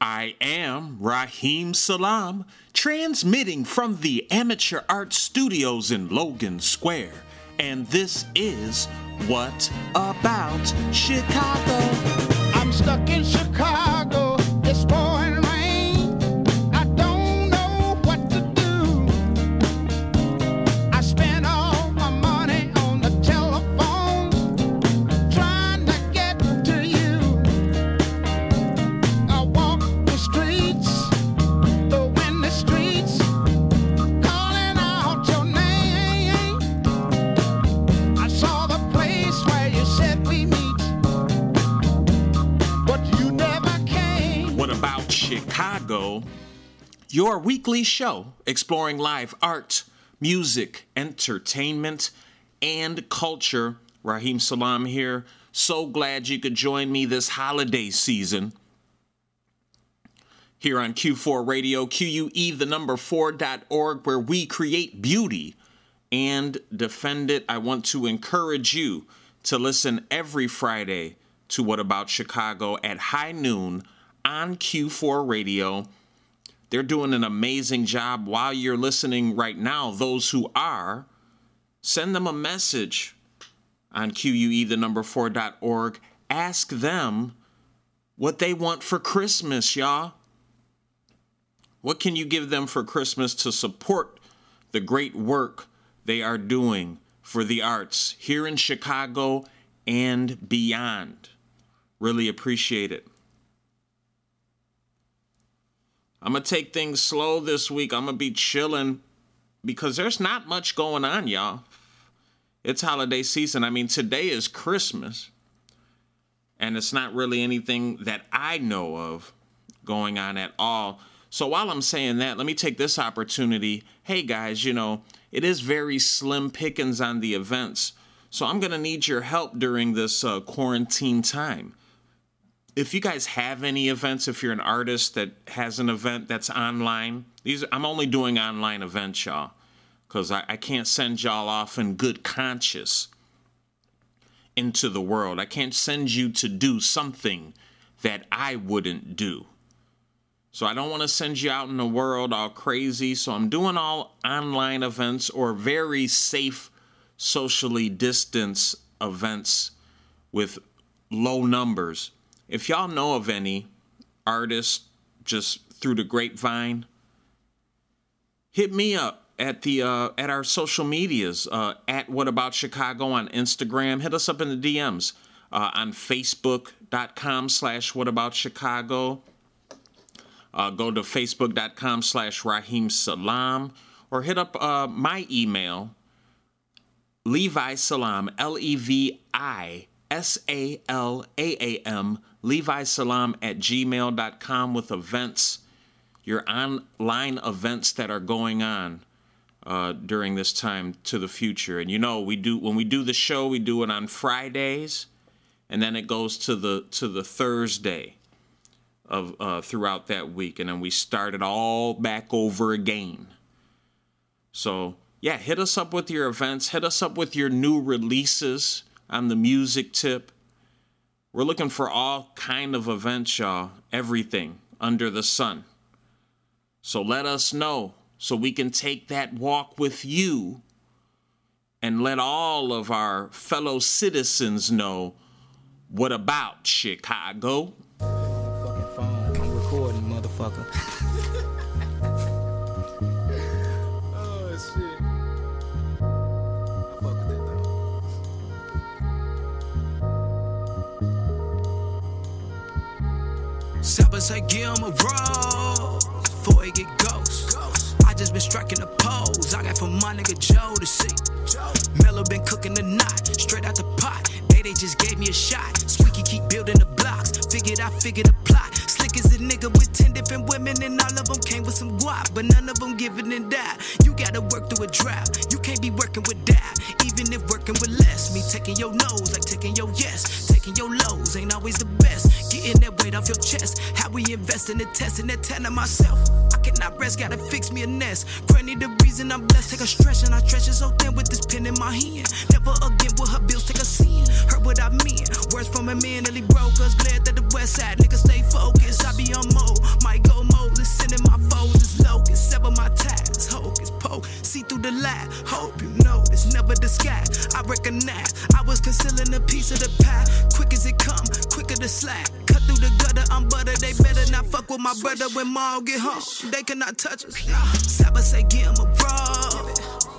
I am Raheem Salaam, transmitting from the Amateur Art Studios in Logan Square, and this is What About Chicago? I'm stuck in Chicago. Your weekly show exploring live art, music, entertainment, and culture. Raheem Salaam here. So glad you could join me this holiday season. Here on Q4 Radio, QUE, the number 4.org, where we create beauty and defend it. I want to encourage you to listen every Friday to What About Chicago at high noon on Q4 Radio. They're doing an amazing job while you're listening right now. Those who are, send them a message on QUE, the number 4.org. Ask them what they want for Christmas, y'all. What can you give them for Christmas to support the great work they are doing for the arts here in Chicago and beyond? Really appreciate it. I'm to take things slow this week. I'm to be chilling because there's not much going on, y'all. It's holiday season. I mean, today is Christmas, and it's not really anything that I know of going on at all. So while I'm saying that, let me take this opportunity. Hey guys, you know, it is very slim pickings on the events. So I'm going to need your help during this uh, quarantine time. If you guys have any events, if you're an artist that has an event that's online, these I'm only doing online events, y'all, because I, I can't send y'all off in good conscience into the world. I can't send you to do something that I wouldn't do. So I don't want to send you out in the world all crazy. So I'm doing all online events or very safe, socially distanced events with low numbers. If y'all know of any artists just through the grapevine, hit me up at the uh, at our social medias uh, at What About Chicago on Instagram. Hit us up in the DMs uh, on Facebook.com slash What About Chicago. Uh, go to facebook.com slash Raheem Salaam or hit up uh, my email, Levi Salaam, L E V I S A L A A M, Levi Salaam at gmail.com with events, your online events that are going on. Uh, during this time to the future, and you know we do when we do the show, we do it on Fridays, and then it goes to the to the Thursday of uh, throughout that week, and then we start it all back over again. So yeah, hit us up with your events. Hit us up with your new releases on the music tip. We're looking for all kind of events, y'all. Everything under the sun. So let us know so we can take that walk with you and let all of our fellow citizens know what about Chicago. Fucking phone. I'm recording, motherfucker. Say give him a roll before he get ghost. I just been striking a pose. I got from my nigga Joe to see. Mello been cooking the knot straight out the pot. They they just gave me a shot. Squeaky keep building the blocks. Figured I figured the plot. Slick as a nigga with ten different women and all of them came with some guap, but none of them giving and that. You gotta work through a drought. You can't be working with that. Even if working with less, me taking your nose, like taking your yes. Taking your lows ain't always the best. Getting that weight off your chest. How we invest in the test and the ten of myself. I cannot rest, gotta fix me a nest. Plenty the reason I'm blessed. Take a stretch and I treasure so thin with this pen in my hand. Never again will her bills take a sin. Heard what I mean? Words from a man nearly broke us. Glad that the west side niggas stay focused. I be on mode. Might go mode. Sending my foes is locust. Sever my ties. Hocus poke. See through the lie. Hope you know eyes, never disguised. I recognize I was concealing a piece of the pie. Quick as it come, quicker the slide. Cut through the gutter, I'm butter. They better not fuck with my brother when mom get home. They cannot touch us. Saba say give him a bro.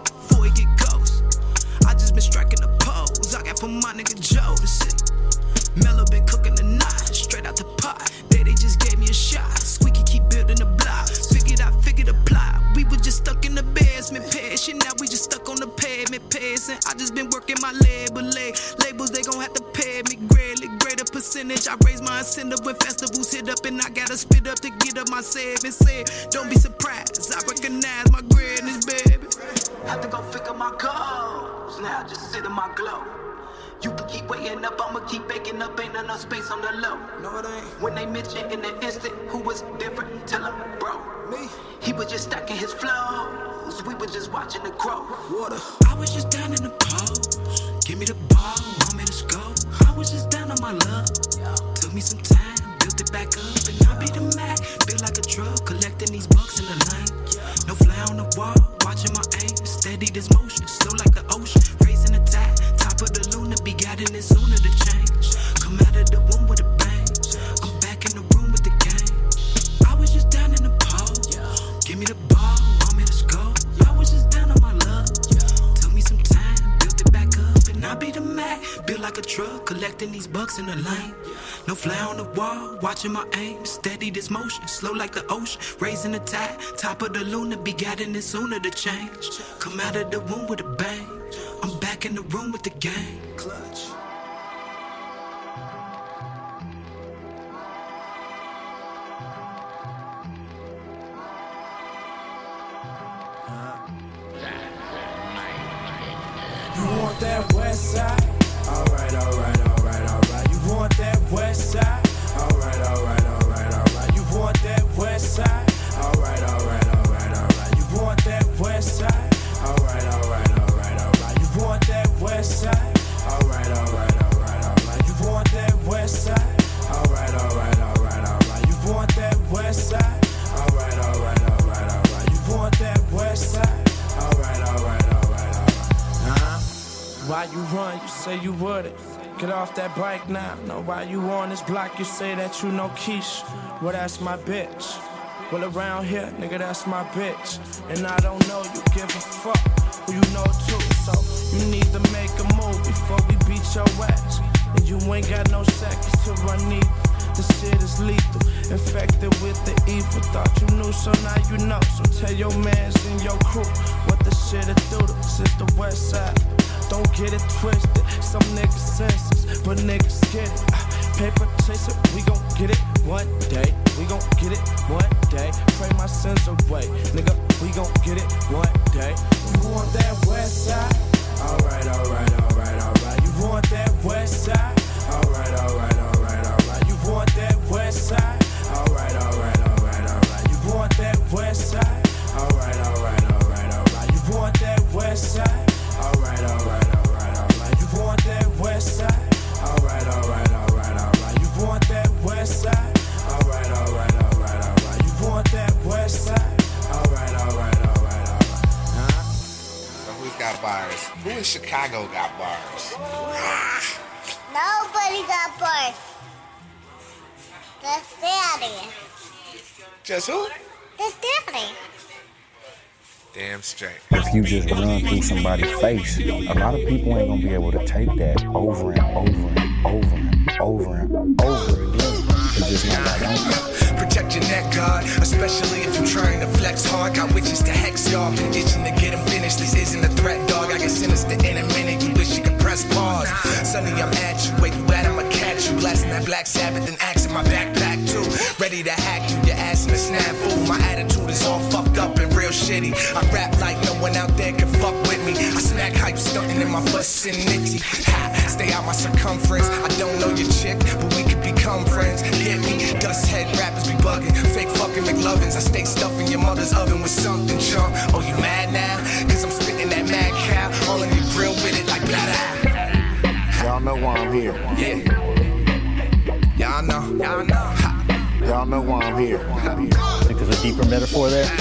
Before he get ghost. I just been striking the pose. I got for my nigga Joe to sit. Mellow been cooking the night, straight out the pot. They they just gave me a shot. Squeaky keep building the block. Figured I figured a plot. We were just stuck in the basement, passion. Now we just stuck the pavement passing. I just been working my label lay. Labels they gon' have to pay me greatly greater percentage. I raise my incentive when festivals hit up and I gotta spit up to get up my savings. Say, don't be surprised. I recognize my greatness, baby. Have to go figure my goals. Now I just sit in my glow. You can keep waiting up, I'ma keep baking up, ain't enough space on the low. No, it ain't. When they mention in the instant who was different, tell them, bro. Me? He was just stacking his flows, we was just watching it grow. Water. I was just down in the post. Give me the ball, want me to go. I was just down on my luck. Took me some time, built it back up, and I be the Mac. Built like a truck, collecting these bucks in the lane. No fly on the wall, watching my aim. Steady this motion, Mac. Built like a truck, collecting these bucks in the lane. No fly on the wall, watching my aim. Steady this motion, slow like the ocean. Raising the tide, top of the luna, be guiding it sooner to change. Come out of the womb with a bang. I'm back in the room with the gang. Clutch. You want that west side? Say you wouldn't. Get off that bike now. Know why you on this block? You say that you know Keish. Well, that's my bitch. Well, around here, nigga, that's my bitch. And I don't know you give a fuck who you know too. So you need to make a move before we beat your ass. And you ain't got no seconds to run either. This shit is lethal, infected with the evil. Thought you knew, so now you know. So tell your mans and your crew what the shit is do to. The west side. Don't get it twisted. Some niggas senseless, but niggas get it. Ah, Paper chaser, we gon' get it one day. We gon' get it one day. Pray my sins away, nigga. We gon' get it one day. You want that west side? Alright, alright, alright, alright. You want that west side? Alright, alright, alright, alright. You want that west side? Got bars? Who in Chicago got bars? Nobody got bars. That's daddy. Just who? That's daddy. Damn straight. if you just run through somebody's face, a lot of people ain't gonna be able to take that over and over and over and over and over again. It's just not long. Protect your neck, God, especially if you're trying to flex hard. Got witches to hex y'all, itching to get them finished. This isn't a threat, dog. I get sinister in a minute. You wish you could press pause. Sonny, I'm at you. Where you? I'ma catch you. Blasting that Black Sabbath and axe in my backpack, too. Ready to hack you, your ass in a snafu. My attitude is all fucked up and real shitty. I rap like no one out there can fuck with me. I smack hype stunting in my and nitty. Ha, stay out my circumference. I don't know your chick, but we could become friends. Get me? Dust head rappers be bugging. Fake fucking McLovins. I stay stuffing your mother's oven with something chump. Oh, you mad now? Cause I'm spitting that mad cow. All in your grill with it like blah Y'all know why I'm here. Yeah. Y'all know. Y'all know. Y'all know why I'm here. Think there's a deeper metaphor there?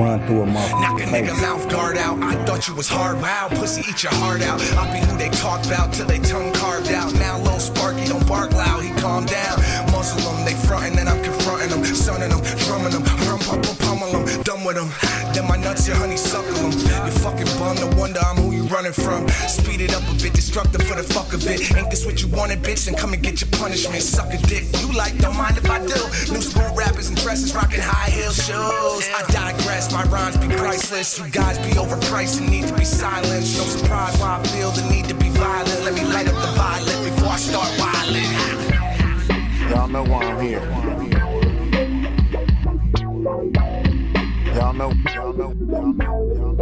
Run through a mouth. Knock a motherfucker's nigga mouth guard out. I thought you was hard. Wow, pussy, eat your heart out. I be who they talk about till they tongue carved out. Now Lil Sparky don't bark loud. He calm down. Muzzle them, they frontin' and I'm confronting them, sunning them, drumming them. So Watch your honeysuckle them. You fucking bum, no wonder I'm who you running from. Speed it up a bit, destructive for the fuck of it. Ain't this what you wanted, bitch? Then come and get your punishment. Suck a dick. You like, don't mind if I do. New school rappers and dresses rocking high heel shoes. I digress, my rhymes be priceless. You guys be overpriced and need to be silenced. No surprise why I feel the need to be violent. Let me light up the violet before I start wildin'. Y'all know why I'm here. Y'all know, y'all know, y'all know,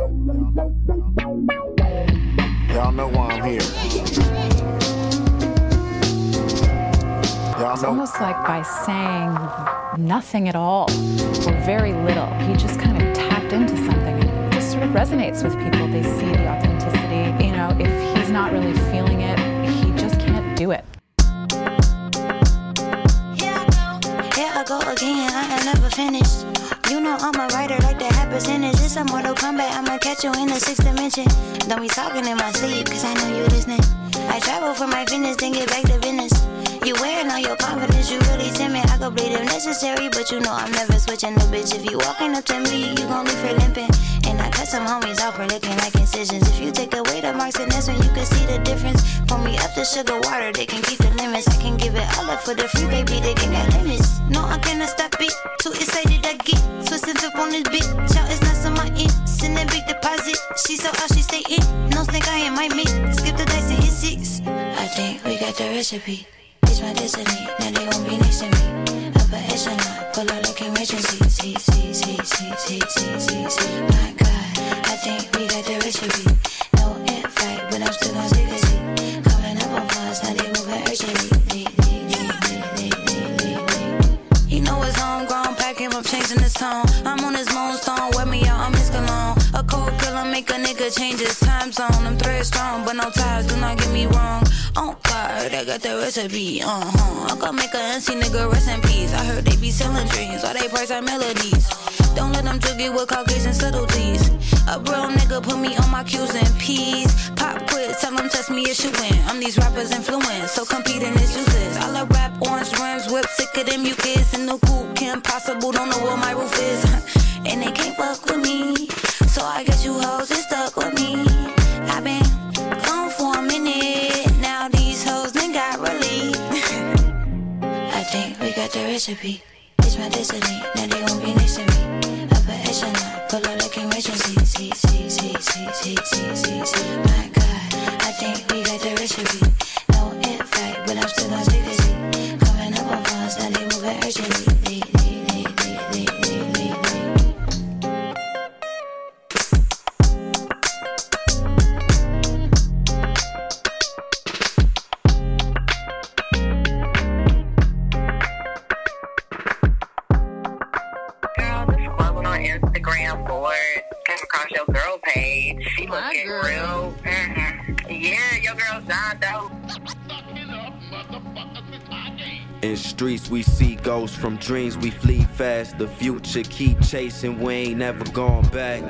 y'all know why I'm here. Y'all It's know. almost like by saying nothing at all or very little, he just kind of tapped into something. It just sort of resonates with people. They see the authenticity. You know, if he's not really feeling it, he just can't do it. Here I go, here I go again, I ain't never finished. Know I'm a writer like the half percentage. It's a Mortal Kombat, I'ma catch you in the sixth dimension. Don't be talking in my sleep, cause I know you listening. I travel for my fitness, then get back to business. You wearing all your confidence, you really timid. I go bleed if necessary, but you know I'm never switching the bitch. If you walking up to me, you gon' leave her limping. And some homies out for looking like incisions. If you take away the marks, and that's when you can see the difference. Pour me up the sugar water, they can keep the limits. I can give it all up for the free baby, they can got limits. No, I cannot stop it. Too excited I get. Twisting flip on this beat. Shout it's not on my in. Send that big deposit. She so out, she stay in. No snake, I ain't my mate. Skip the dice and hit six. I think we got the recipe. It's my destiny. Now they won't be next to me. Upper echelon. Pull out like emergency. See, see, see, see, see, see, see, see. Think we got the recipe. No end fight, but I'm still on secrecy. Coming up on funds, now they moving urgently. Lee, lee, lee. He know it's homegrown, pack him up, changing his tone. I'm on a change his time zone. I'm thread strong, but no ties, do not get me wrong. Oh God, I got the recipe, uh huh. I can make a NC nigga rest in peace. I heard they be selling dreams, while they price our melodies. Don't let them jug it with Caucasian subtleties. A real nigga put me on my Q's and P's. Pop quiz, tell them test me if you win. I'm these rappers' influence, so competing is useless. I love rap, orange rims, whip, sicker than mucus. In the coop, Kim Possible, don't know what my roof is. and they can't fuck with me. So I guess you hoes is stuck with me. I've been gone for a minute. Now these hoes done got relief. I think we got the recipe. It's my destiny. Now they won't be next to me. Upper echelon. Pull out like emergency. See, see, see, see, see, see, see, see. In streets we see ghosts from dreams we flee fast. The future keep chasing, we ain't never going back.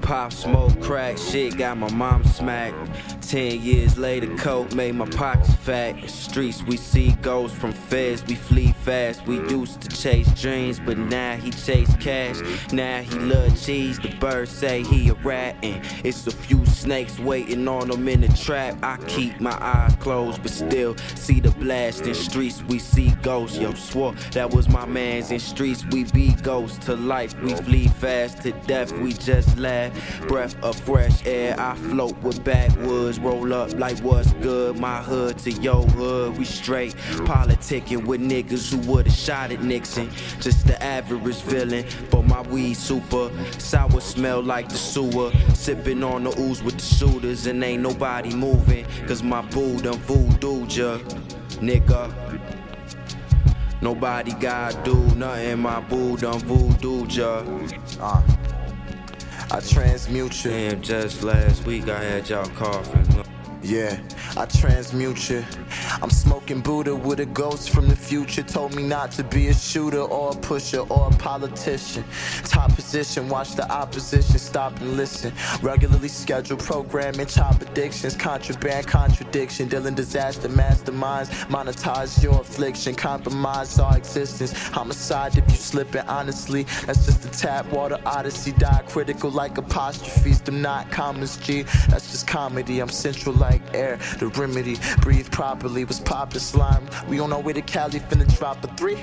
Pop smoke, crack, shit got my mom smacked. Ten years later, coke made my pockets fat. In streets we see ghosts from feds, we flee fast. We used to chase dreams, but now he chase cash. Now he love cheese. The birds say he a rat, and it's a few snakes waiting on him in the trap. I keep my eyes closed, but still see the blast. In streets we see ghosts. Yo, swore that was my man's. In streets we be ghosts. To life we flee fast. To death we just laugh. Breath of fresh air. I float with backwoods. Roll up like what's good. My hood to your hood. We straight politicking with niggas who would've shot at Nixon. Just the average villain. But my weed super. Sour smell like the sewer. Sipping on the ooze with the shooters. And ain't nobody moving. Cause my boo done voodooed ya. Nigga. Nobody gotta do nothing, my boo done voodoo ya. Uh, I transmute you. Damn, just last week I had y'all coughing. Yeah, I transmute you. I'm smoking Buddha with a ghost from the future. Told me not to be a shooter or a pusher or a politician. Top position, watch the opposition stop and listen. Regularly scheduled programming, chop addictions, contraband, contradiction, dealing disaster, masterminds, monetize your affliction, compromise our existence. Homicide if you slipping, honestly, that's just a tap water odyssey. Die critical like apostrophes, them not commas, G. That's just comedy. I'm central like air, the remedy. Breathe properly, was poppin' slime. We on our way to Cali, finna drop a three.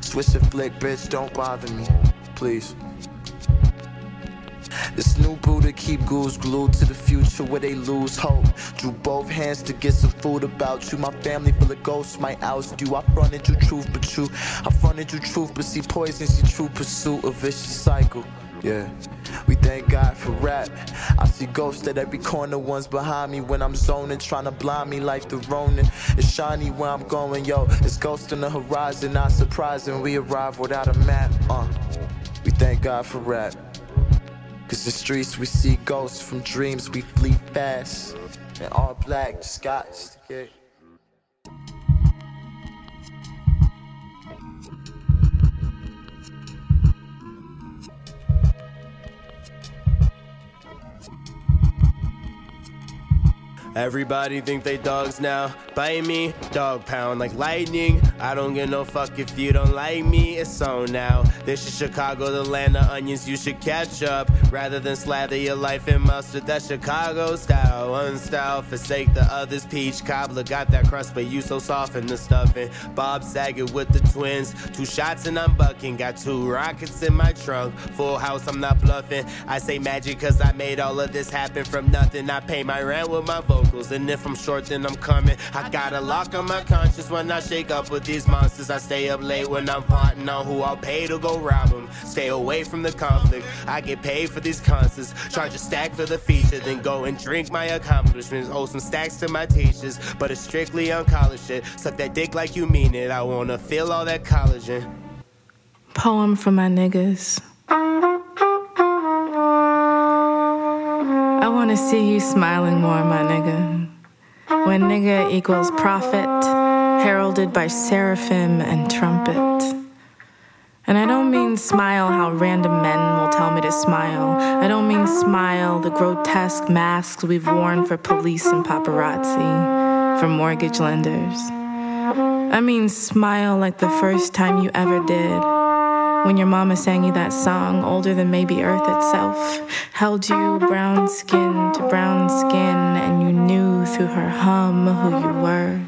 Switch and flick, bitch, don't bother me, please. This new Buddha keep ghouls glued to the future where they lose hope. Drew both hands to get some food about you. My family full of ghosts might oust you. I fronted you truth, but true. I fronted you truth, but see poison, see true pursuit, a vicious cycle. Yeah, we thank God for rap. I see ghosts at every corner, ones behind me when I'm zoning, trying to blind me like the Ronin. It's shiny where I'm going, yo. It's ghosts on the horizon, not surprising. We arrive without a map, uh. We thank God for rap. Cause the streets we see ghosts from dreams we flee fast. And all black disguised. Yeah. Everybody think they dogs now. Bite me, dog pound like lightning. I don't give no fuck if you don't like me. It's on now. This is Chicago, the land of onions. You should catch up rather than slather your life in mustard. That's Chicago style. One style, forsake the others. Peach cobbler got that crust, but you so soft in the stuffing. Bob Saget with the twins. Two shots and I'm bucking. Got two rockets in my trunk. Full house, I'm not bluffing. I say magic cause I made all of this happen from nothing. I pay my rent with my vocals. And if I'm short, then I'm coming. I got a lock on my conscience when I shake up with these monsters. I stay up late when I'm plotting on who I'll pay to go rob them. Stay away from the conflict. I get paid for these concerts. Charge a stack for the feature, then go and drink my accomplishments. Owe some stacks to my teachers, but it's strictly on college shit. Suck that dick like you mean it. I wanna feel all that collagen. Poem for my niggas. I wanna see you smiling more, my nigga. When nigga equals prophet, heralded by seraphim and trumpet. And I don't mean smile how random men will tell me to smile. I don't mean smile the grotesque masks we've worn for police and paparazzi, for mortgage lenders. I mean smile like the first time you ever did. When your mama sang you that song, older than maybe Earth itself, held you brown skin to brown skin, and you knew through her hum who you were.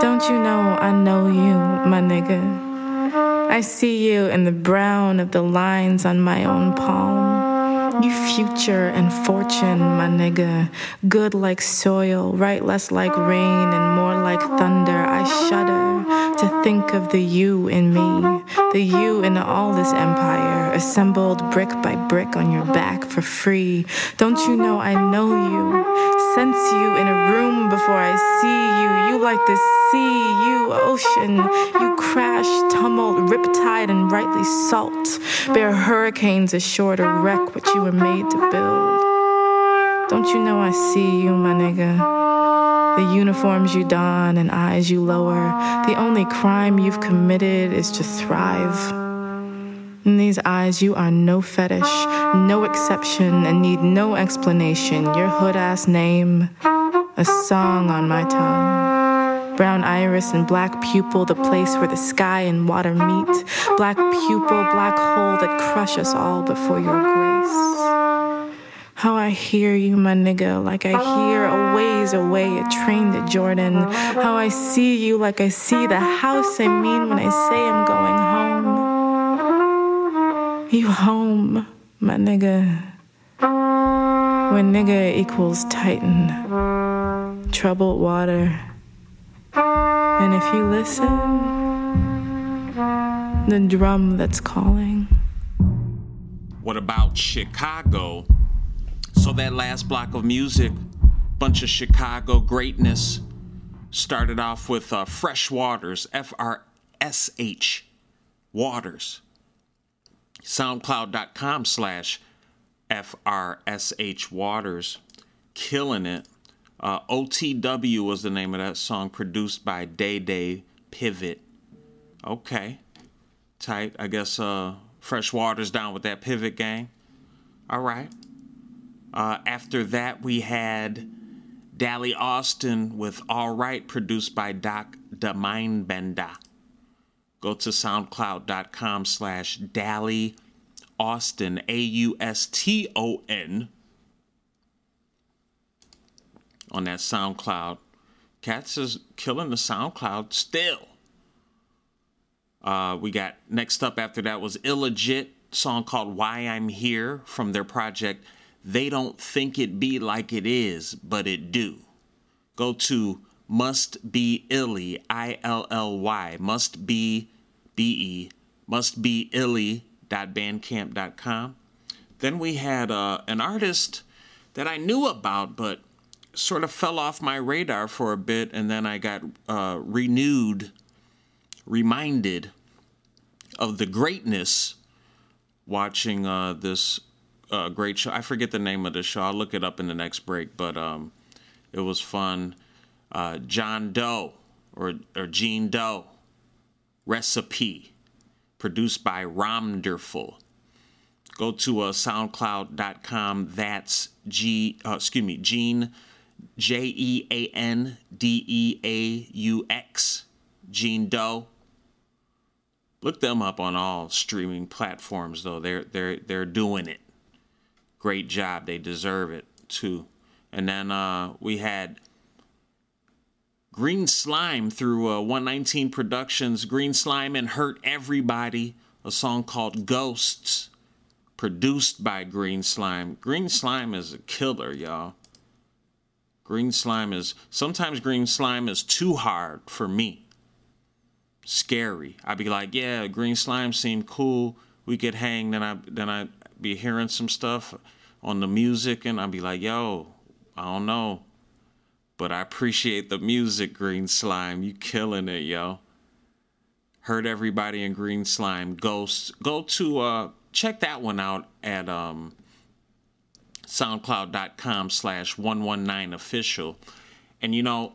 Don't you know I know you, my nigga? I see you in the brown of the lines on my own palm. You future and fortune, my nigga. Good like soil, right less like rain and more like thunder. I shudder to think of the you in me, the you in all this empire, assembled brick by brick on your back for free. Don't you know I know you? Sense you in a room before I see you. You like the sea, you ocean. You crash, tumult, riptide, and rightly salt. Bear hurricanes ashore to wreck what you were made to build. Don't you know I see you, my nigga? The uniforms you don and eyes you lower. The only crime you've committed is to thrive. In these eyes, you are no fetish, no exception, and need no explanation. Your hood ass name, a song on my tongue. Brown iris and black pupil, the place where the sky and water meet. Black pupil, black hole that crush us all before your grace. How I hear you, my nigga, like I hear a ways away a train to Jordan. How I see you like I see the house I mean when I say I'm going home. You home, my nigga. When nigga equals Titan, troubled water. And if you listen, the drum that's calling. What about Chicago? So that last block of music, bunch of Chicago greatness, started off with uh, FRSH Waters, F R S H Waters. SoundCloud.com slash F R S H Waters. killing it. Uh, OTW was the name of that song, produced by DaeDae Pivot. Okay, tight. I guess uh, FRSH Water's down with that Pivot gang. All right. Uh, after that, we had Dally Auston with All Right, produced by Doc the Go to soundcloud.com slash Dally Auston, A U S T O N, on that SoundCloud. Cats is killing the SoundCloud still. Uh, we got next up after that was Illegit, song called Why I'm Here from their project They Don't Think It Be Like It Is, But It Do. Go to Must Be Illy, I L L Y, Must Be B E, Must Be Illy.bandcamp.com. Then we had uh, an artist that I knew about, but sort of fell off my radar for a bit, and then I got uh, renewed, reminded of the greatness watching uh, this uh, great show. I forget the name of the show. I'll look it up in the next break, but um, it was fun. Uh, John Doe or or Jean Deaux recipe produced by Romderful. Go to uh, SoundCloud.com. That's G. Uh, excuse me, Jean J E A N D E A U X. Jean Deaux. Look them up on all streaming platforms though. They're they're they're doing it. Great job. They deserve it too. And then uh, we had Green Slime through uh, 119 Productions. Green Slime and Hurt Everybody. A song called Ghosts, produced by Green Slime. Green Slime is a killer, y'all. Green slime is sometimes green slime is too hard for me. Scary. I'd be like, yeah, green slime seemed cool. We could hang. Then I then I'd be hearing some stuff on the music, and I'd be like, yo, I don't know, but I appreciate the music, Green Slime. You killing it, yo. Hurt Everybody in Green Slime. Ghosts. Go to uh check that one out at um soundcloud.com slash 119 official. And you know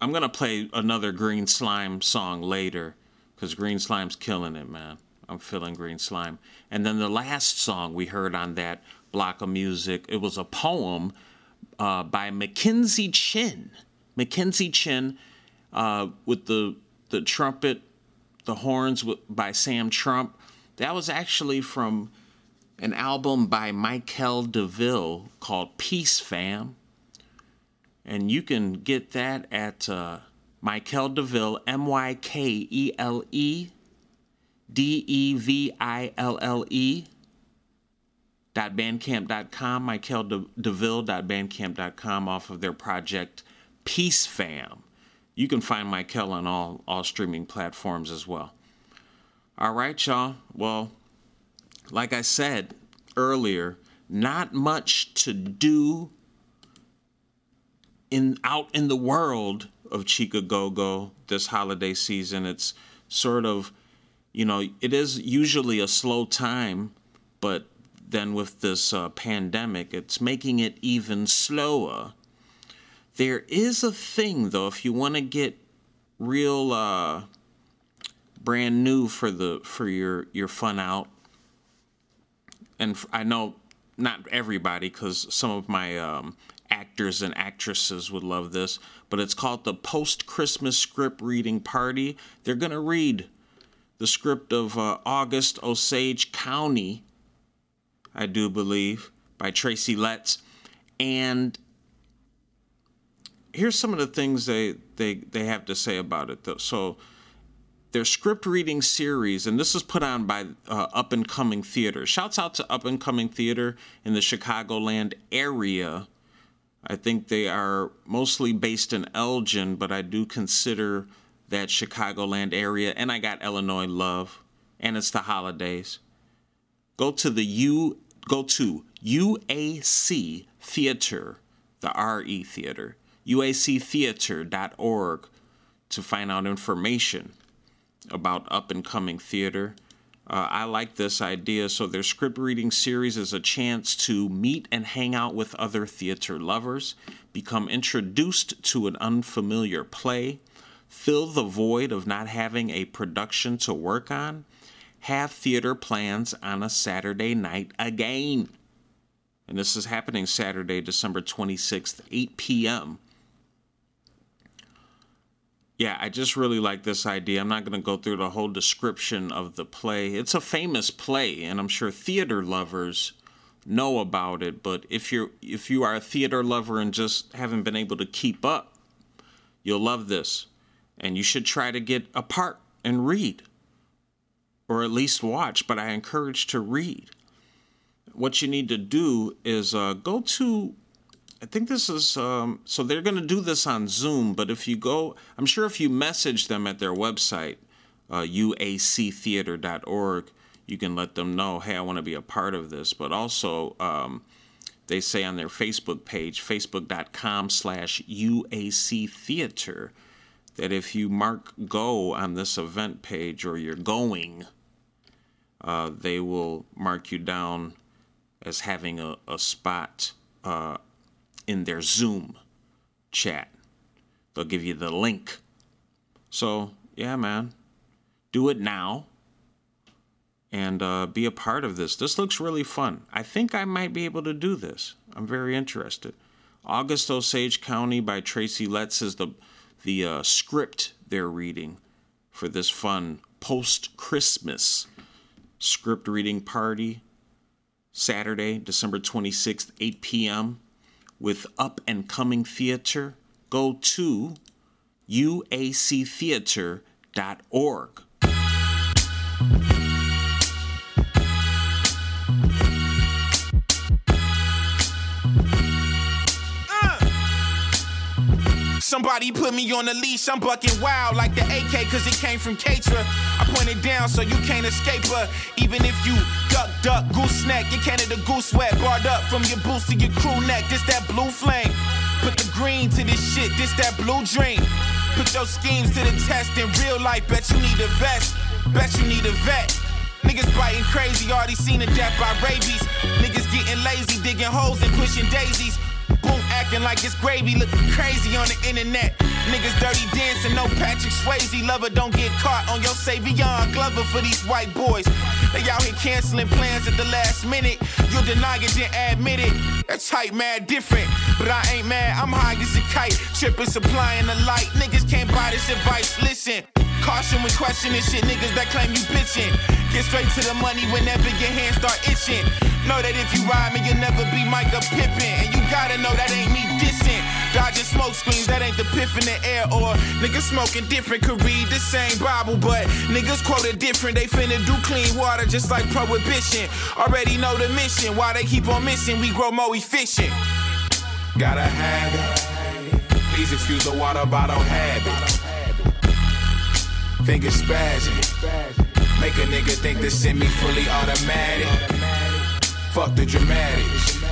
i'm gonna play another green slime song later because green slime's killing it man. I'm feeling green slime. And then the last song we heard on that block of music it was a poem uh, by mackenzie chin. Mackenzie chin uh, with the the trumpet the horns by sam trump. That was actually from an album by Mykele Deville called Peace Fam. And you can get that at uh, Mykele Deville, M Y K E L E D E V I L L E. Dot bandcamp.com, Mykele Deville.bandcamp.com off of their project Peace Fam. You can find Mykele on all, all streaming platforms as well. All right, y'all. Well, like I said earlier, not much to do in out in the world of Chicago this holiday season. It's sort of, you know, it is usually a slow time, but then with this uh, pandemic, it's making it even slower. There is a thing though, if you want to get real uh, brand new for the for your your fun out and I know not everybody because some of my um, actors and actresses would love this, but it's called the Post Christmas Script Reading Party. They're going to read the script of uh, August Osage County, I do believe, by Tracy Letts. And here's some of the things they, they, they have to say about it. Though. So, their script reading series, and this is put on by uh, Up and Coming Theater. Shouts out to Up and Coming Theater in the Chicagoland area. I think they are mostly based in Elgin, but I do consider that Chicagoland area, and I got Illinois love, and it's the holidays. Go to the U, go to UAC Theater, the RE Theater, uactheater.org to find out information about up and coming theater. Uh, I like this idea. So, their script reading series is a chance to meet and hang out with other theater lovers, become introduced to an unfamiliar play, fill the void of not having a production to work on, have theater plans on a Saturday night again. And this is happening Saturday, December 26th, 8 p.m. Yeah, I just really like this idea. I'm not going to go through the whole description of the play. It's a famous play, and I'm sure theater lovers know about it. But if you're if you are a theater lover and just haven't been able to keep up, you'll love this, and you should try to get a part and read, or at least watch. But I encourage to read. What you need to do is uh, go to I think this is um, so they're going to do this on Zoom, but if you go, I'm sure if you message them at their website, uh, uactheater.org, you can let them know, hey, I want to be a part of this. But also, um, they say on their Facebook page, facebook.com slash UAC Theater, that if you mark go on this event page or you're going, uh, they will mark you down as having a, a spot uh, in their Zoom chat. They'll give you the link. So, yeah, man, do it now and uh, be a part of this. This looks really fun. I think I might be able to do this. I'm very interested. August Osage County by Tracy Letts is the the uh, script they're reading for this fun post Christmas script reading party. Saturday, December 26th, 8 p.m with up and coming theater, go to uactheater.org. Uh. Somebody put me on a leash, I'm bucking wild like the AK, cause it came from Katra. I point it down so you can't escape her. Even if you duck, duck, goose neck, your Canada goose wet, barred up from your boots to your crew neck. This that blue flame. Put the green to this shit, this that blue dream. Put your schemes to the test in real life, bet you need a vest, bet you need a vet. Niggas biting crazy, already seen a death by rabies. Niggas getting lazy, digging holes and pushing daisies. Boom, acting like it's gravy, looking crazy on the internet. Niggas dirty dancing, no Patrick Swayze. Lover don't get caught on your Savion Glover for these white boys. They out here canceling plans at the last minute. You deny it, then admit it. That's tight, mad different. But I ain't mad, I'm high as a kite. Tripping, supplying the light. Niggas can't buy this advice. Listen. Caution when questioning shit, niggas that claim you bitchin'. Get straight to the money whenever your hands start itching. Know that if you ride me, you'll never be Micah Pippin. And you gotta know that ain't me dissing. Dodging smoke screens, that ain't the piff in the air. Or niggas smoking different, could read the same Bible, but niggas quoted different. They finna do clean water just like prohibition. Already know the mission, why they keep on missing, we grow more efficient. Gotta have it. Please excuse the water bottle habit. Fingers spazzing. Make a nigga think the semi fully automatic. Fuck the dramatics.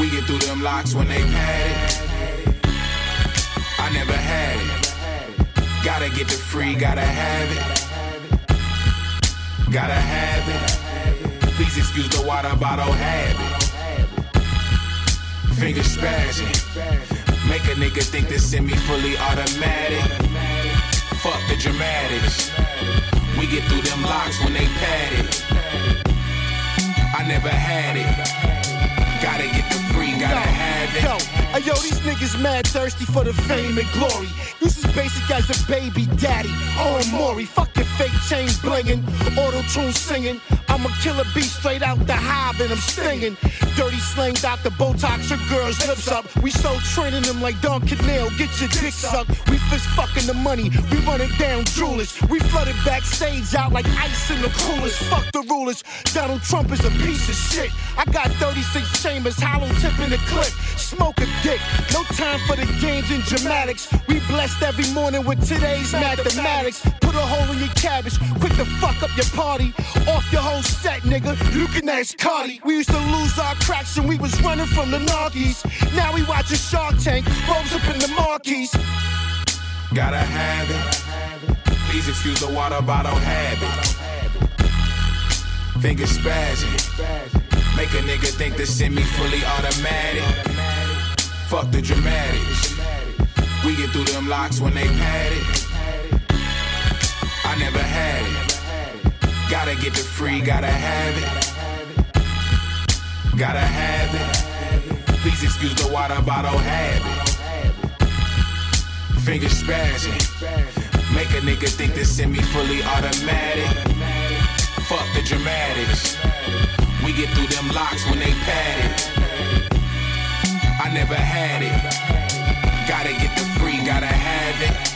We get through them locks when they pad it. I never had it. Gotta get the free, gotta have it. Gotta have it. Please excuse the water bottle habit. Finger spazzing. Make a nigga think the semi fully automatic. Fuck the dramatics. We get through them locks when they pad it. I never had it. Gotta get the free, gotta have it. Yo, these niggas mad thirsty for the fame and glory. You as basic as a baby daddy. Oh, Maury, fuck your fake chain blingin', auto tune singing. I'm a killer beast straight out the hive and I'm stinging. Dirty slang, Dr. Botox, your girl's lips up. We so training them like Don Canal, get your dick sucked. We fist fucking the money, we run it down jewelers. We flooded backstage out like ice in the coolest. Fuck the rulers, Donald Trump is a piece of shit. I got 36 chambers, hollow tip in the clip. Smoke a dick, no time for the games and dramatics. We blessed every morning with today's mathematics. Put a hole in your cabbage, quick to fuck up your party. Off your whole set, nigga. You can ask Cardi. We used to lose our cracks and we was running from the Narkies. Now we watching Shark Tank, rolls up in the marquees. Gotta have it. Please excuse the water bottle habit. Fingers spazzing. Make a nigga think the semi fully automatic. Fuck the dramatics. We get through them locks when they pad it. I never had it. Gotta get the free, gotta have it. Gotta have it. Please excuse the water bottle habit. Fingers spazzing. Make a nigga think the semi fully automatic. Fuck the dramatics. We get through them locks when they pad it. I never had it. Gotta get the free, gotta have it.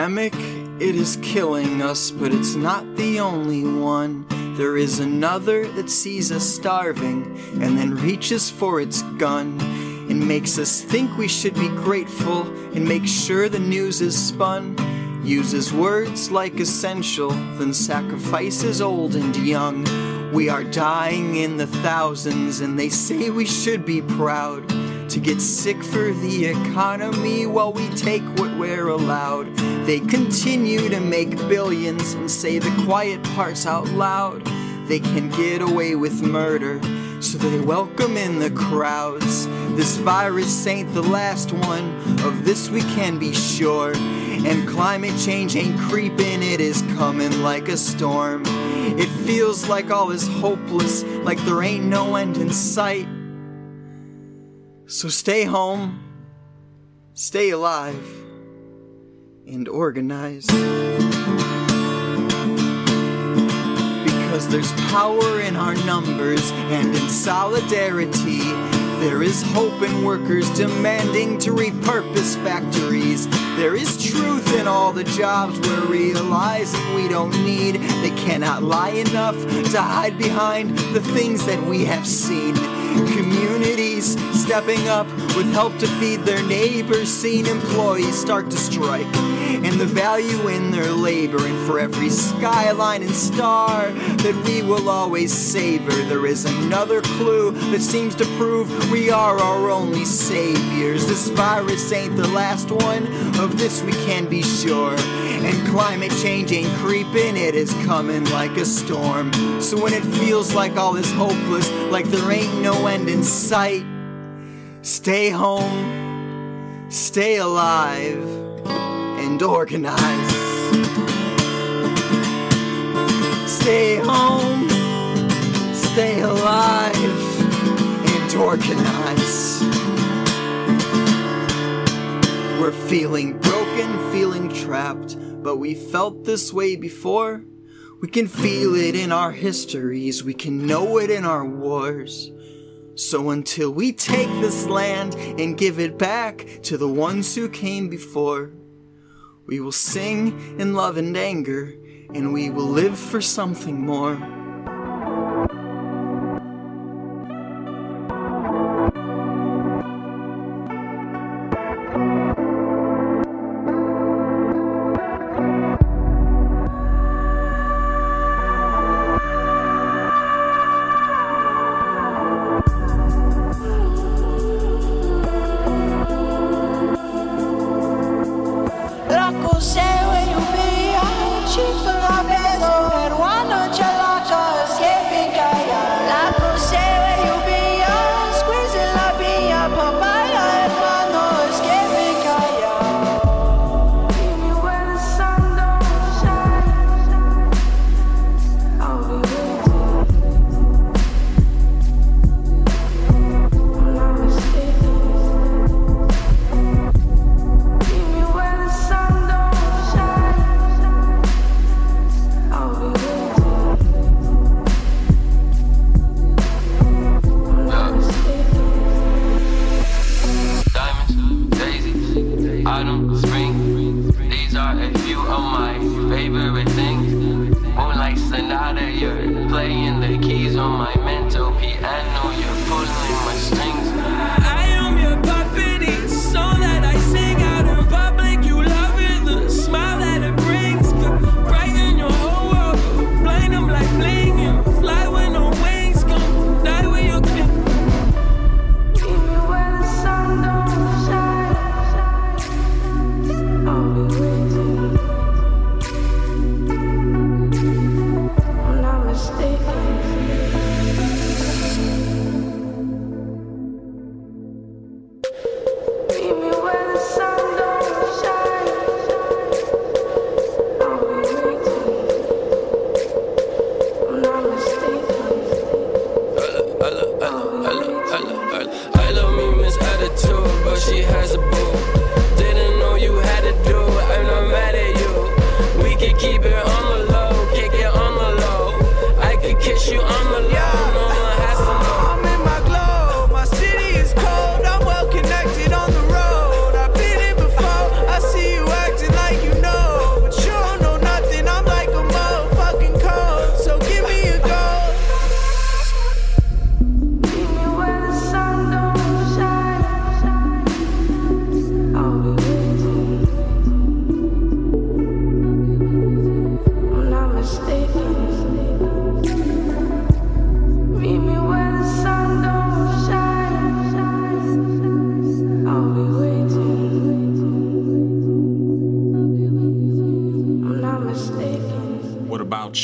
Pandemic, it is killing us, but it's not the only one. There is another that sees us starving and then reaches for its gun and makes us think we should be grateful and make sure the news is spun. Uses words like essential, then sacrifices old and young. We are dying in the thousands, and they say we should be proud to get sick for the economy while we take what we're allowed. They continue to make billions and say the quiet parts out loud. They can get away with murder, so they welcome in the crowds. This virus ain't the last one, of this we can be sure. And climate change ain't creeping, it is coming like a storm. It feels like all is hopeless, like there ain't no end in sight. So stay home, stay alive, and organize. Because there's power in our numbers and in solidarity. There is hope in workers demanding to repurpose factories. There is truth in all the jobs we're realizing we don't need. They cannot lie enough to hide behind the things that we have seen. Communities stepping up with help to feed their neighbors, seen employees start to strike. And the value in their labor, and for every skyline and star that we will always savor, there is another clue that seems to prove we are our only saviors. This virus ain't the last one, of this we can be sure. And climate change ain't creeping, it is coming like a storm. So when it feels like all is hopeless, like there ain't no end in sight, stay home, stay alive, and organize. Stay home, stay alive, and organize. We're feeling broken, feeling trapped, but we felt this way before. We can feel it in our histories, we can know it in our wars. So until we take this land and give it back to the ones who came before, we will sing in love and anger, and we will live for something more.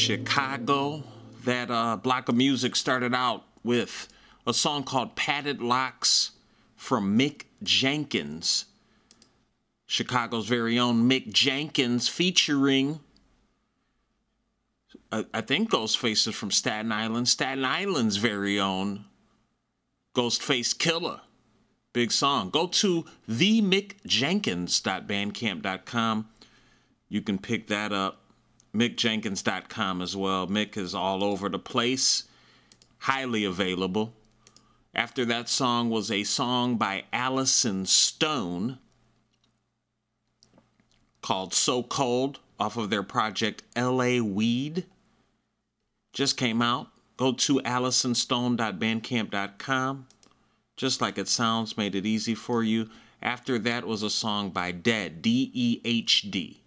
Chicago? That uh, block of music started out with a song called Padded Locks from Mick Jenkins. Chicago's very own Mick Jenkins featuring, I, think, Ghostface is from Staten Island. Staten Island's very own Ghostface Killah. Big song. Go to themickjenkins.bandcamp.com. You can pick that up. MickJenkins.com as well. Mick is all over the place, highly available. After that song was a song by Allison Stone called So Cold off of their project LA Weed. Just came out. Go to AllisonStone.bandcamp.com. Just like it sounds, made it easy for you. After that was a song by Dehd, D E H D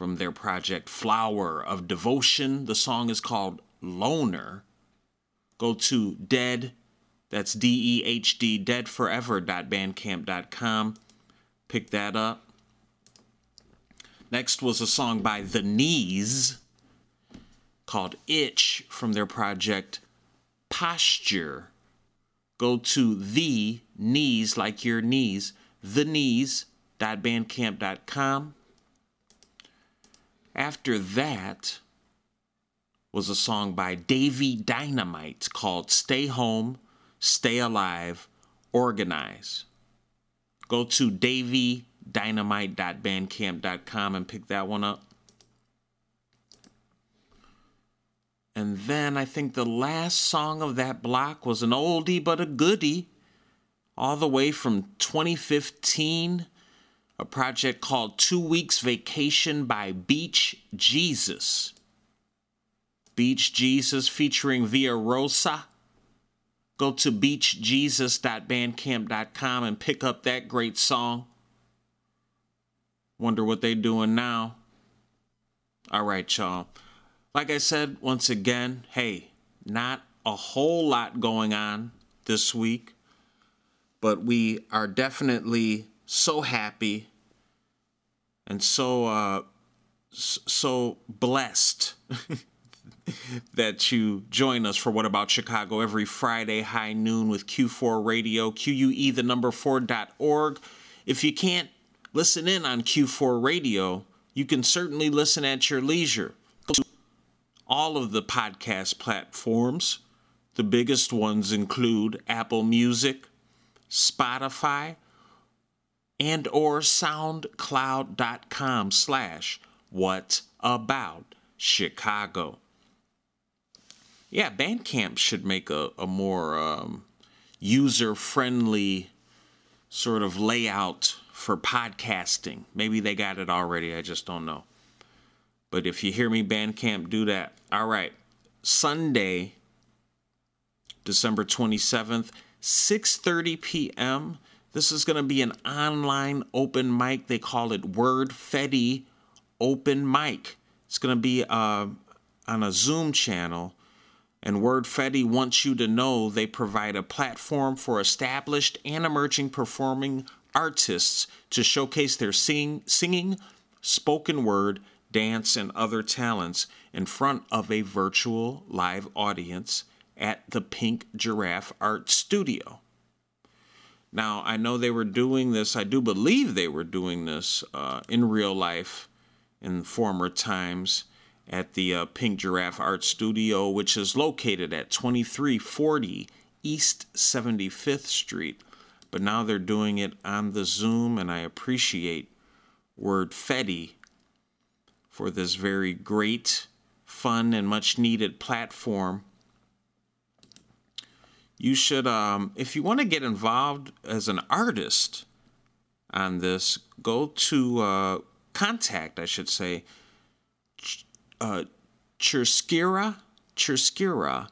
from their project Flower of Devotion. The song is called Loner. Go to Dehd, that's D E H D, deadforever.bandcamp.com. Pick that up. Next was a song by The Knees called Itch from their project Posture. Go to The Knees, like your knees, The Knees.bandcamp.com. After that was a song by Davy Dynamite called Stay Home, Stay Alive, Organize. Go to davydynamite.bandcamp.com and pick that one up. And then I think the last song of that block was an oldie but a goodie, all the way from 2015 a project called Two Weeks Vacation by Beach Jesus. Beach Jesus featuring Via Rosa. Go to beachjesus.bandcamp.com and pick up that great song. Wonder what they doing now. All right, y'all. Like I said, once again, hey, not a whole lot going on this week, but we are definitely so happy and so uh, so blessed that you join us for What About Chicago every Friday, high noon with Q4 Radio, QUE the number 4.org. If you can't listen in on Q4 Radio, you can certainly listen at your leisure. All of the podcast platforms, the biggest ones include Apple Music, Spotify, and or soundcloud.com slash what about chicago yeah bandcamp should make a, a more um, user-friendly sort of layout for podcasting maybe they got it already i just don't know But if you hear me, Bandcamp, do that. All right. Sunday, December 27th, 6:30 p.m. This is going to be an online open mic. They call it Word Fetti Open Mic. It's going to be uh, on a Zoom channel. And Word Fetti wants you to know they provide a platform for established and emerging performing artists to showcase their sing, singing, spoken word, dance, and other talents in front of a virtual live audience at the Pink Giraffe Art Studio. Now, I know they were doing this, I do believe they were doing this uh, in real life in former times at the uh, Pink Giraffe Art Studio, which is located at 2340 East 75th Street. But now they're doing it on the Zoom, and I appreciate Word Fetti for this very great, fun, and much needed platform. You should, um, if you want to get involved as an artist on this, go to uh, contact, I should say, uh, Churskira, Churskira,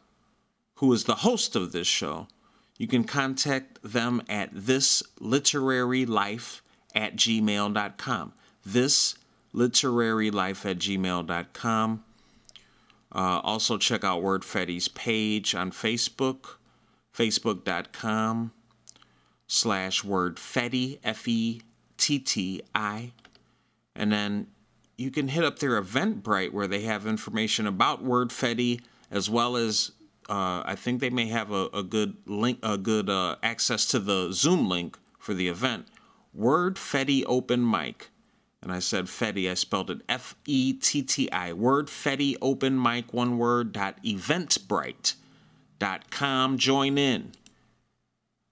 who is the host of this show. You can contact them at thisliterarylife at gmail.com. Thisliterarylife at gmail.com. Uh, also, check out Word Fetti's page on Facebook, facebook.com slash Word Fetti, F E T T I. And then you can hit up their Eventbrite where they have information about Word Fetti as well as uh, I think they may have a, a good link, a good uh, access to the Zoom link for the event. Word Fetti Open Mic, and I said Fetty, I spelled it F E T T I. Word Open Mic, one word. Dot Eventbrite. Dot com. Join in,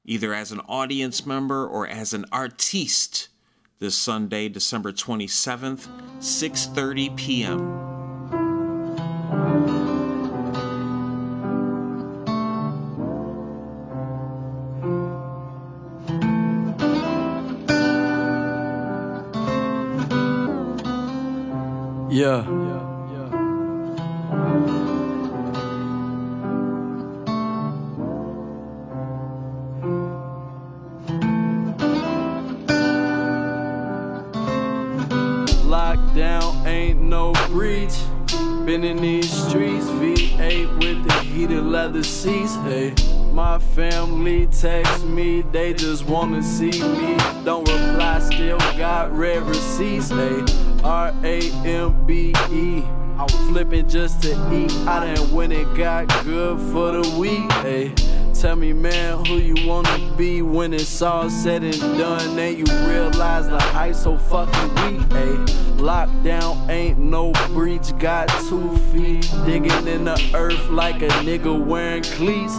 either as an audience member or as an artiste. This Sunday, December twenty seventh, six thirty p.m. Yeah. Leather. Hey, my family text me, they just wanna see me. Don't reply, still got red receipts. Hey, R A M B E. I was flipping just to eat. I done when it got good for the week. Hey, tell me, man, who you wanna be when it's all said and done? And you realize the hype so fucking weak. Hey, lockdown ain't no breach. Got two feet digging in the earth like a nigga wearing cleats.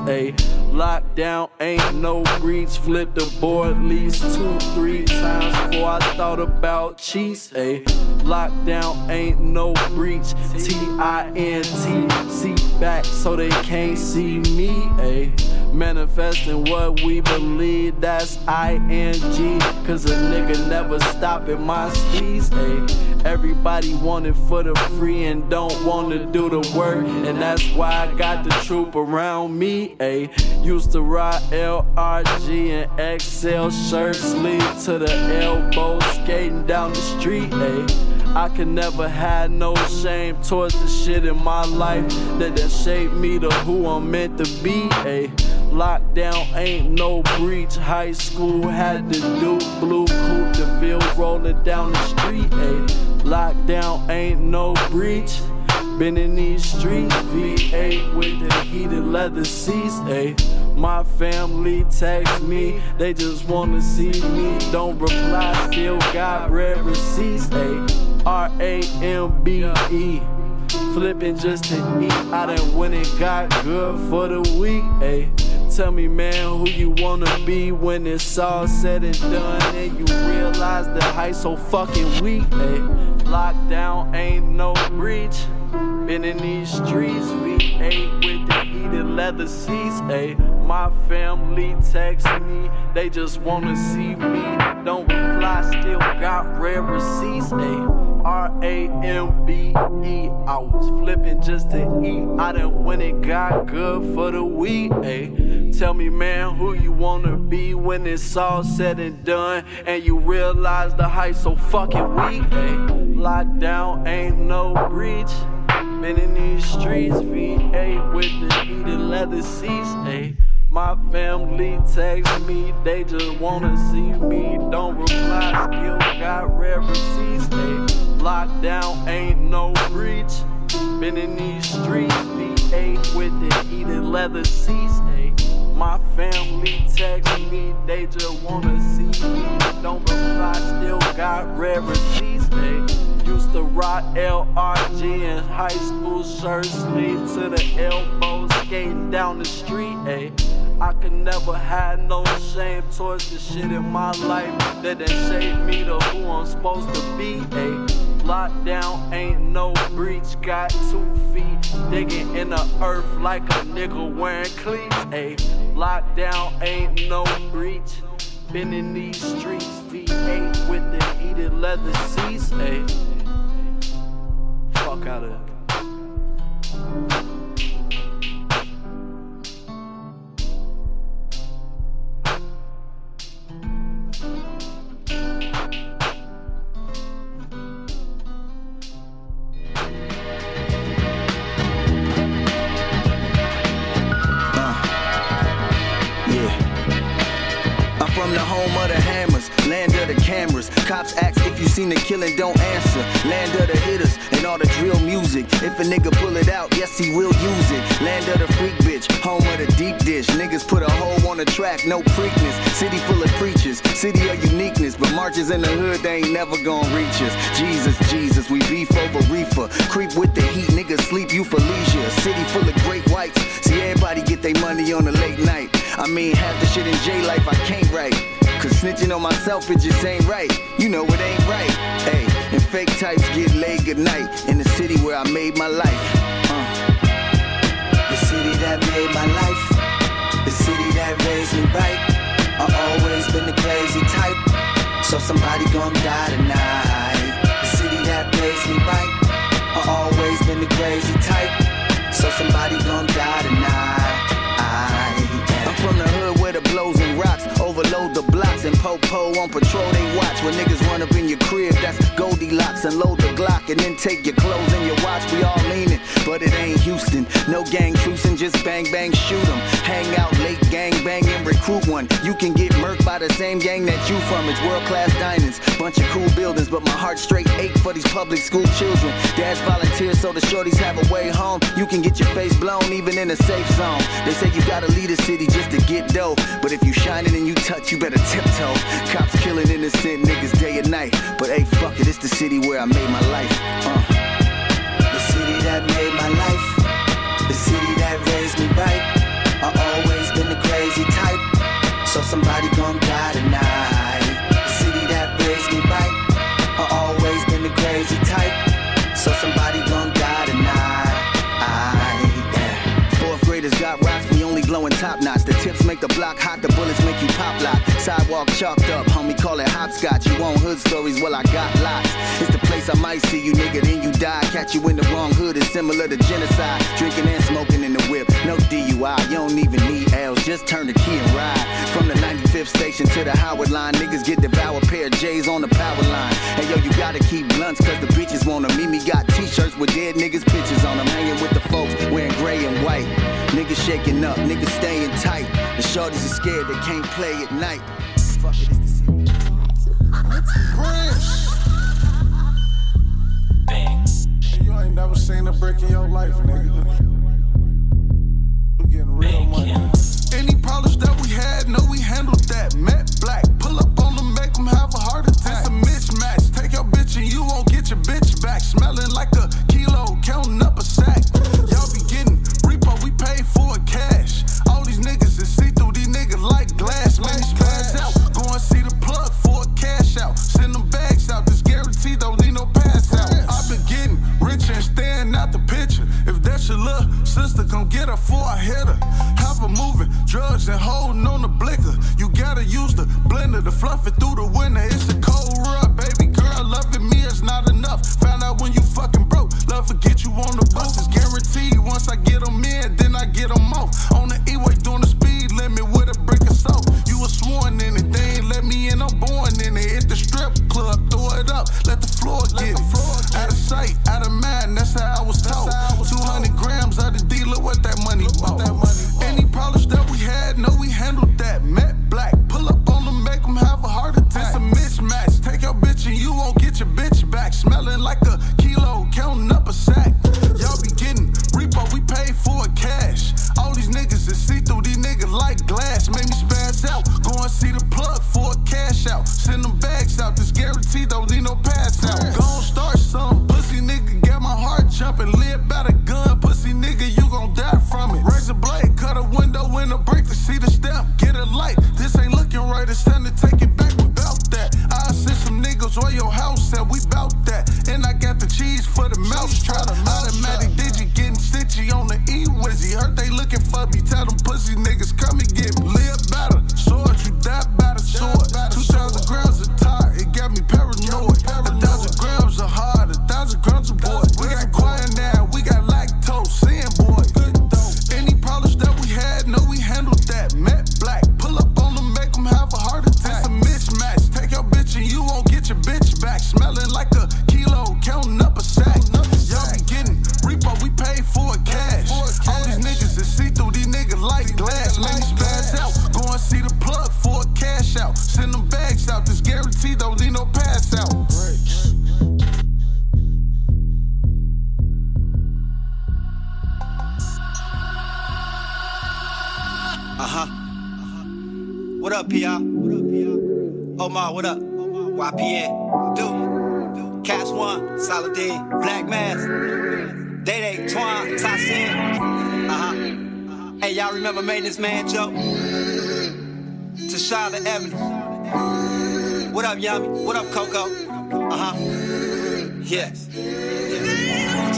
Lockdown ain't no breach. Flip the board at least two, three times before I thought about cheats. Hey, lockdown ain't no breach. T I N T C back so they can't see me. Ayy. Manifesting what we believe, that's ING. Cause a nigga never stop stopping my steez. Ayy. Everybody want it for the free and don't wanna do the work. And that's why I got the troop around me. Ayy. Used to rock LRG and XL shirts, sleeve to the elbow, skating down the street. Ayy. I can never had no shame towards the shit in my life that that shaped me to who I'm meant to be. A lockdown ain't no breach. High school had to do blue coupe de ville rolling down the street. A lockdown ain't no breach. Been in these streets, V8 with the heated leather seats. A my family text me, they just wanna see me. Don't reply, still got red receipts. A R A M B E. Flipping just to eat. I done when it got good for the week. Ayy. Tell me, man, who you wanna be when it's all said and done. And you realize the hype so fucking weak. Ayy. Lockdown ain't no breach. Been in these streets, V8 with the leather seats. Ayy. My family text me, they just wanna see me. Don't reply, still got rare receipts. Ayy. R A M B E. I was flipping just to eat. I done when it got good for the week. Ayy, tell me, man, who you wanna be when it's all said and done, and you realize the hype so fucking weak. Ayy, lockdown ain't no breach. Been in these streets, V8 with the heated leather seats. Ayy. My family text me, they just wanna see me. Don't reply, still got rare receipts. Ayy, lockdown ain't no breach. Been in these streets, V8 with the heated leather seats. Ayy, my family text me, they just wanna see me. Don't reply, still got rare receipts. Ayy, to rock LRG in high school shirts, sleeve to the elbows, skating down the street. Ayy. I could never have no shame towards the shit in my life that done shaped me to who I'm supposed to be. Ayy, lockdown ain't no breach. Got two feet digging in the earth like a nigga wearing cleats. Ayy, lockdown ain't no breach. Been in these streets, V8 with the heated leather seats. Ayy, fuck out uh, home of the hammers, land of the cameras. Cops ask if you seen the killing, don't answer. Land of the hitters and all the drill music. If a nigga pull it out, yes, he will use it. Land of the freak bitch, home of the deep dish. Niggas put a hole on the track, no preakness. City full of preachers, city of uniqueness. But marches in the hood, they ain't never gonna reach us. Jesus, Jesus, we beef over reefer. Creep with the heat, niggas sleep, you for leisure. City full of great whites. See, everybody get their money on a late night. I mean, half the shit in J life I can't write. Cause snitching on myself, it just ain't right. You know it ain't right. Hey, and fake types get laid good night in the city where I made my life. Uh. The city that made my life. The city that raised me right. I've always been the crazy type. So somebody gon' die tonight. The city that raised me right. I've always been the crazy type. So somebody gon' die tonight. Blocks and po-po on patrol they watch when niggas run up in your crib. That's Goldilocks and load the Glock and then take your clothes and your watch. We all leaning but it ain't Houston. No gang trucing just bang bang shoot 'em. Hang out late gang bang and recruit one. You can get murked by the same gang that you from. It's world class dinings bunch of cool buildings but my heart straight ache for these public school children. Dads volunteer so the shorties have a way home. You can get your face blown even in a safe zone. They say you gotta leave the city just to get dough. But if you shining and you touch you better tiptoe. Cops killing innocent niggas day and night. But hey fuck it it's the city where I made my life. Uh. the city that made my life Sidewalk chalked up, homie, call it hopscotch. You want hood stories? Well, I got lots. It's I might see you, nigga, then you die. Catch you in the wrong hood, it's similar to genocide. Drinking and smoking in the whip, no DUI. You don't even need L's, just turn the key and ride. From the 95th station to the Howard line, niggas get devoured. Pair of J's on the power line. Hey, yo, you gotta keep blunts, cause the bitches wanna meet me. Got t shirts with dead niggas' pictures on them. Hanging with the folks wearing gray and white. Niggas shaking up, niggas staying tight. The shorties are scared, they can't play at night. Fuck it, it's the city. You ain't never seen a brick in your life, nigga. You getting real money. Any problems that we had, know we handled that. Met black, pull up on them, make them have a heart attack. It's a mismatch. Take your bitch and you won't get your bitch back. Smelling like a kilo, counting up a sack. Y'all be getting repo, we pay for it cash. All these niggas is see through, these niggas like glass. Man, pass out. Go and see the plug for a cash out. Send them bags out, this guarantee don't need no pass out. Out the picture. If that's your little sister, come get her for a hitter. Have her moving, drugs and holding on the blicker. You gotta use the blender to fluff it through the winter. It's a cold rub, baby girl. loving me is not enough. Found out when you fucking broke. Love forget you on the bus. It's guaranteed. Once I get them in, then I get them off. On the E-way doing the speed limit with a brick of soap. Was in it. They ain't let me in. I'm born in it. Hit the strip club, throw it up. Let the floor get it. Out of sight, out of mind. That's how I was taught. 200 grams of the dealer. What that money bought. Any problems that we had, no, we handled that. Met black. Pull up on them, make them have a heart attack. It's a mismatch. Take your bitch and you won't get your bitch back. Smelling like a kilo, counting up a sack. Y'all be getting repo, we paid for it cash. All these niggas is see through, these niggas like glass. Make me out. See the plug for a cash out. Send them bags out. This guarantee don't need no pass out. Gon' start some pussy nigga, get my heart jumping. Live by the gun, pussy nigga, you gon' die from it. Raise a blade, cut a window in a break to see the step. Get a light. This ain't looking right. It's time to take it back without that. I send some niggas where your house at. We bout that. And I got the cheese for the mouse trap. Automatic digit getting stitchy on the E Wizzy. Heard they looking for me. Tell them pussy niggas come and get me. Live better. Sword, you die by the sword. 2,000 Maintenance Man Joe? Tashada Avenue. What up, Yummy? What up, Coco? Uh huh. Yes.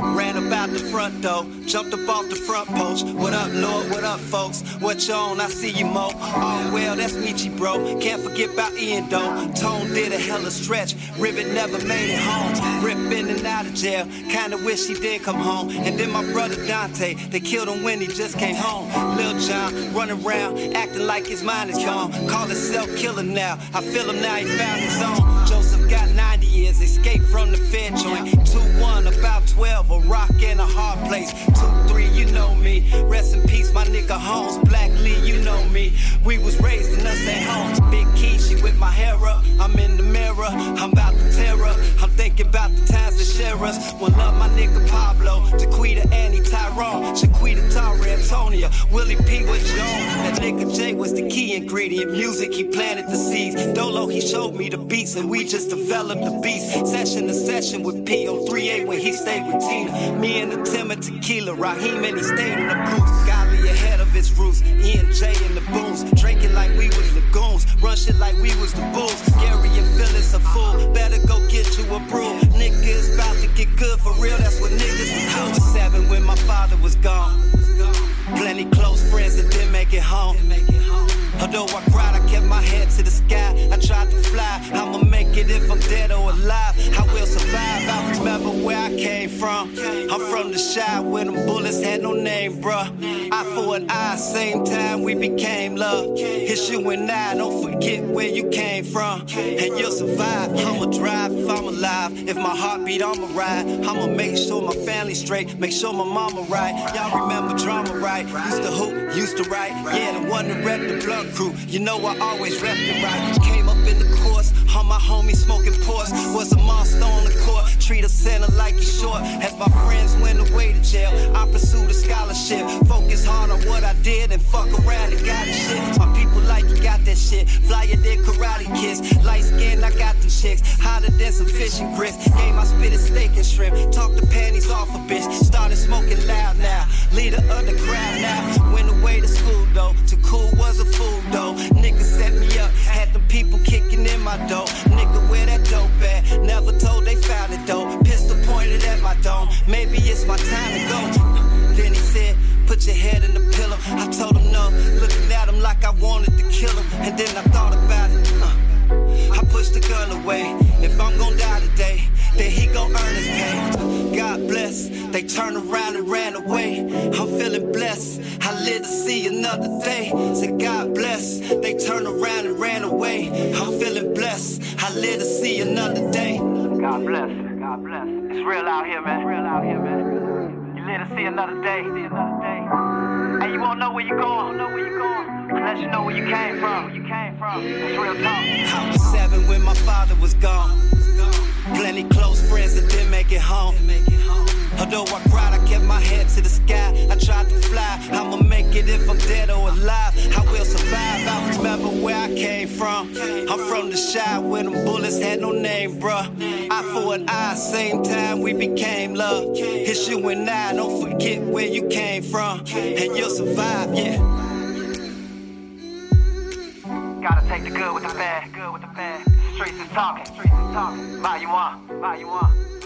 Ran about the front door, jumped up off the front post. What up, Lord? What up, folks? What you on? I see you, Mo. Oh, well, that's Michi, bro. Can't forget about Ian, though. Tone did a hella stretch. Ribbit never made it home. Rip in and out of jail. Kinda wish he did come home. And then my brother Dante, they killed him when he just came home. Lil John running around, acting like his mind is gone. Call himself killer now. I feel him now, he found his own. Joseph got 90 years, escaped from the Fed joint. 2-1, about 12, a rock and a hard place. 2-3, you know me. Rest in peace, my nigga Holmes. Black Lee, you know me. We was raised in us at home. Big key, she with my hair up. I'm in the mirror, I'm about to tear up. I'm thinking about the times that share us. One love my nigga Pablo, Jaquita, Annie, Tyrone, Shaquita, Tara, Antonia, Willie P. with Joan. That nigga J was the key ingredient. Music, he planted the seeds. Dolo, he showed me the beats, and we just developed the beats. Session to session with P on 3A when he stayed with Tina. Me and the Tim and Tequila, Raheem, and he stayed in the booth. Golly ahead of his roots. E and J in the booms. Drinking like we was lagoons. Run shit like we was the bulls. Gary and Phyllis a fool. Better go get you a brew. Niggas about to get good for real. That's what niggas do. I was seven when my father was gone. Plenty close friends that didn't make it home. Although I cried, I kept my head to the sky. I tried to fly. I'ma make it if I'm dead or alive. I will survive. I remember where I came from. I'm from the shy where them bullets had no name, bruh. Eye for an eye, same time we became love. It's you and I, don't forget where you came from. And you'll survive. I'ma drive if I'm alive. If my heart beat, I'ma ride. I'ma make sure my family's straight. Make sure my mama right. Y'all remember drama, right? Used to hoop, used to write. Yeah, the one that rep the blunt crew. You know I always rep it right. Came up in the course, all my homies smoking ports. Was a monster on the court. Treat a center like he's short. As my friends went away to jail, I pursued a scholarship. Focus hard on what I did and fuck around and got the shit. My people like you got that shit. Flyer than karate kids. Light skin, I got them chicks. Hotter than some fish and grits. Game I spit is steak and shrimp. Talk the panties off a bitch. Started smoking loud now. Leader of the crowd now. Went away to school though. Too cool was a fool though. Nigga set me up. Had them people kicking in my door. Nigga, where that dope at? Never told they found it though. Pistol pointed at my dome. Maybe it's my time to go. Then he said, Put your head in the pillow. I told him no, looking at him like I wanted to kill him. And then I thought about it. Uh. I pushed the gun away. If I'm gon' die today, then he gon' earn his pay. God bless, they turned around and ran away. I'm feeling blessed, I live to see another day. Say God bless, they turned around away. I'm feeling blessed, I live to see another day. God bless. God bless. It's real out here, man. It's real out here, man. You live to see another day. See another day. And you won't know where you're going. Know where you're going. Unless you know where you came from. Where you came from. It's real talk. I was seven when my father was gone. Plenty close friends that didn't make it home. Although I cried, I kept my head to the sky. I tried to fly. I'ma make it if I'm dead or alive. I will survive. I remember where I came from. I'm from the shy where them bullets had no name, bruh. Eye for an eye, same time we became love. It's you and I, don't forget where you came from. And you'll survive, yeah. Gotta take the good with the bad. Good with the bad. Streets is talking. Streets is talking. Volume one. Volume one.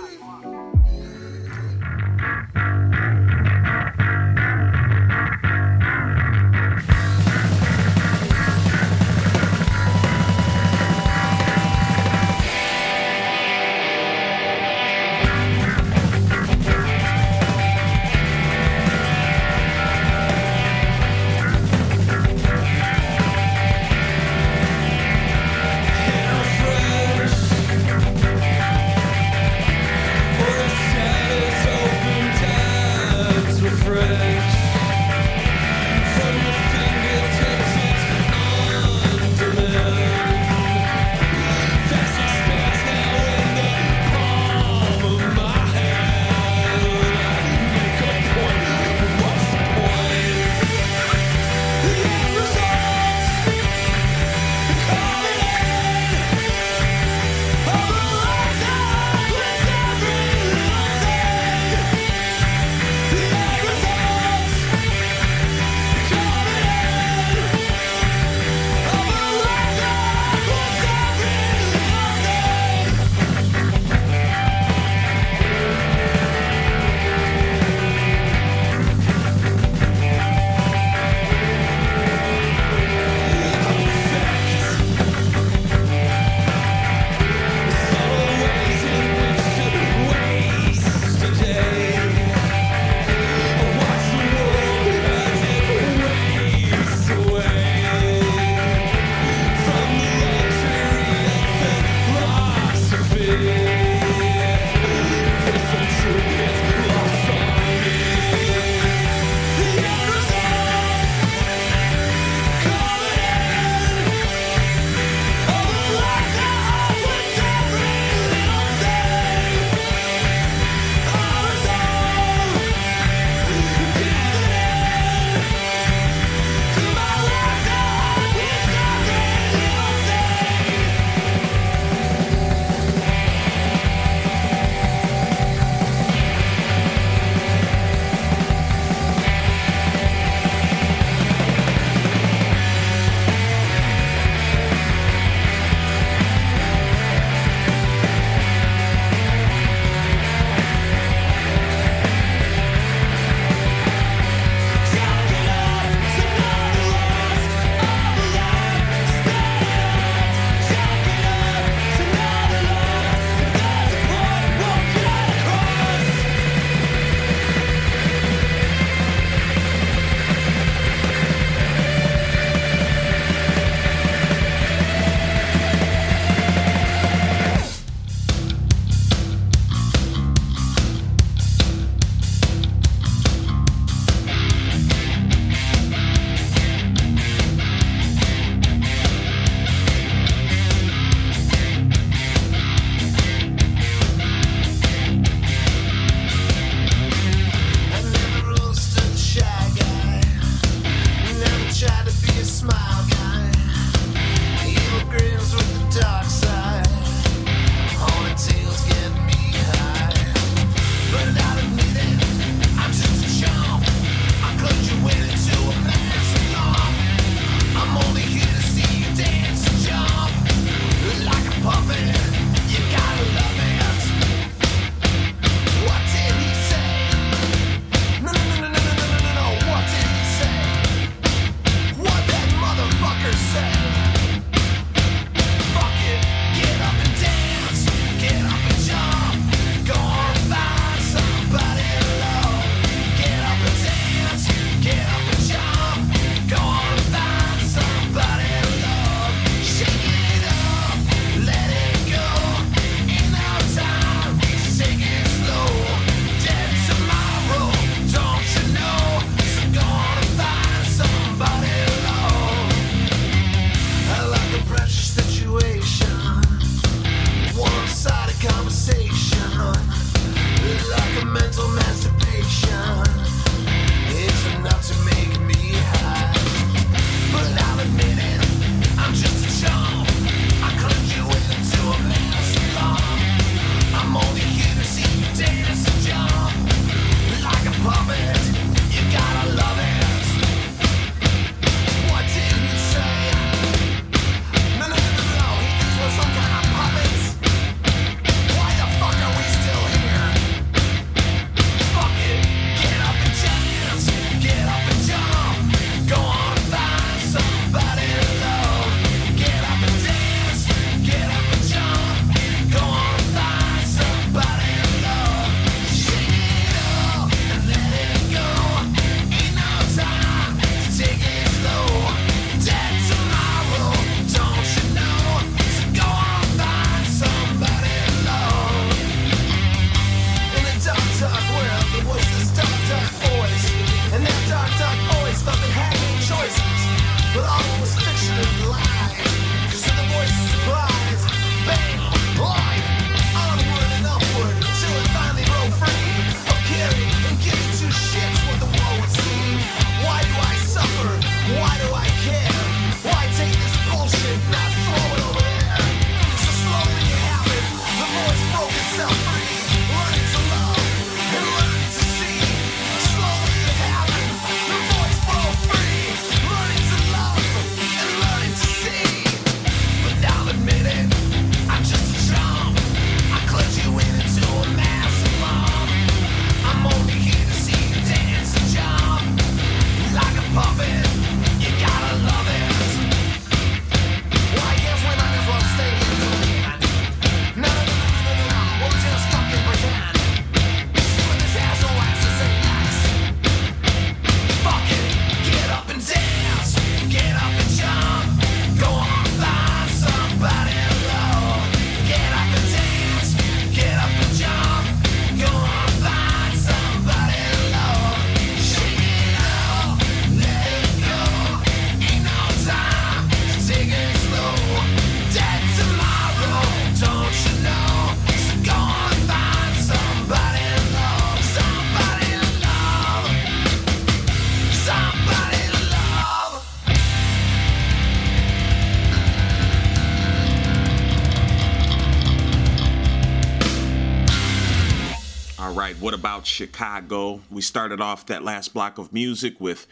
About Chicago? We started off that last block of music with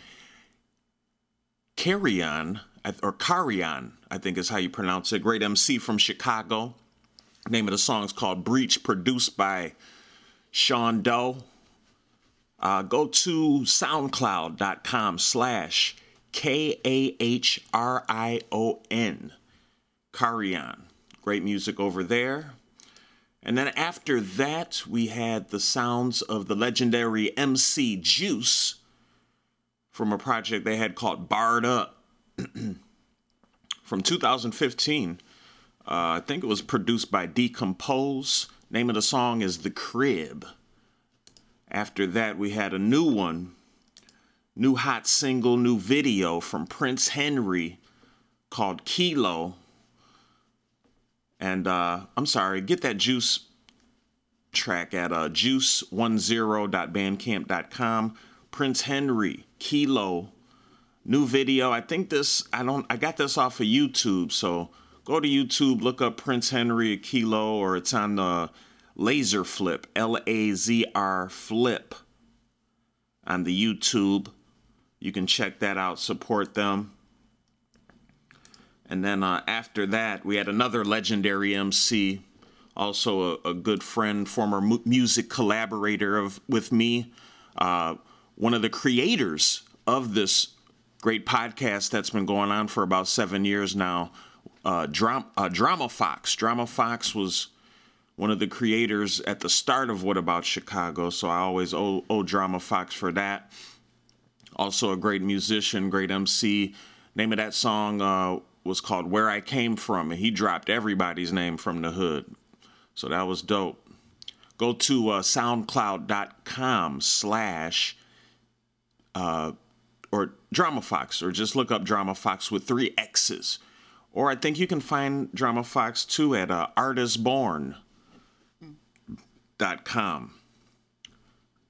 Kahrion, or Kahrion, I think is how you pronounce it. Great MC from Chicago. Name of the song is called Breach, produced by Sean Doe. Uh, go to soundcloud.com slash K-A-H-R-I-O-N. Kahrion. Great music over there. And then after that, we had the sounds of the legendary MC Juice from a project they had called Barred Up from 2015. Uh, I think it was produced by Decompose. Name of the song is The Crib. After that, we had a new one, new hot single, new video from Prince Henry called Kilo. And uh, I'm sorry, get that Juice track at uh, juice10.bandcamp.com. Prince Henry, Kilo, new video. I think this, I don't, I got this off of YouTube. So go to YouTube, look up Prince Henry, Kilo, or it's on the Laser Flip, L A Z R Flip on the YouTube. You can check that out, support them. And then uh, after that, we had another legendary MC, also a, a good friend, former mu- music collaborator of with me, uh, one of the creators of this great podcast that's been going on for about seven years now. Uh, uh, Drama Fox. Drama Fox was one of the creators at the start of What About Chicago, so I always owe, owe Drama Fox for that. Also, a great musician, great MC. Name of that song uh, was called Where I Came From, and he dropped everybody's name from the hood. So that was dope. Go to uh, soundcloud.com slash uh, or Drama Fox, or just look up Drama Fox with three X's. Or I think you can find Drama Fox too at uh, artistborn.com.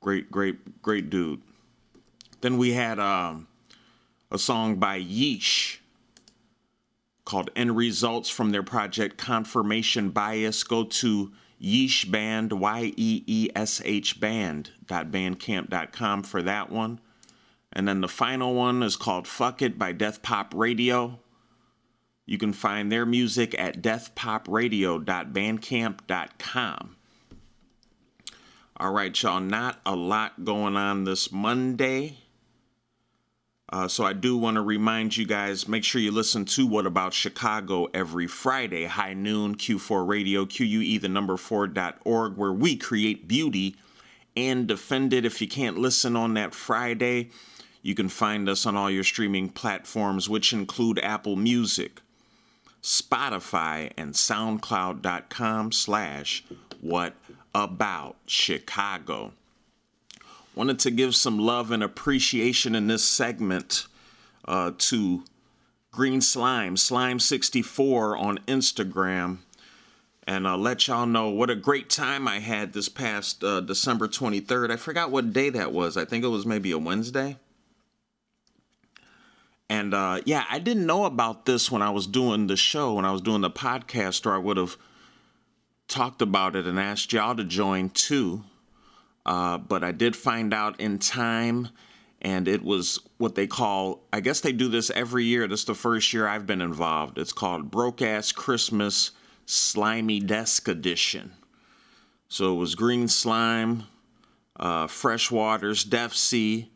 Great, great, great dude. Then we had um, a song by Yeesh called End Results from their project Confirmation Bias. Go to Yeesh Band, Y E E S H Band.bandcamp.com for that one. And then the final one is called Fuck It by Death Pop Radio. You can find their music at deathpopradio.bandcamp.com. All right, y'all, not a lot going on this Monday. Uh, so I do want to remind you guys make sure you listen to What About Chicago every Friday, high noon, Q4 Radio, QUE, the number 4.org, where we create beauty and defend it. If you can't listen on that Friday, you can find us on all your streaming platforms, which include Apple Music, Spotify, and SoundCloud.com slash What About Chicago. Wanted to give some love and appreciation in this segment uh, to Green Slime, Slime64 on Instagram, and uh, let y'all know what a great time I had this past uh, December 23rd. I forgot what day that was. I think it was maybe a Wednesday. And uh, yeah, I didn't know about this when I was doing the show, when I was doing the podcast, or I would have talked about it and asked y'all to join too. Uh, but I did find out in time, and it was what they call, I guess they do this every year. This is the first year I've been involved. It's called Broke Ass Christmas Slimy Desk Edition. So it was Green Slime, uh, FRSH Waters, Def C,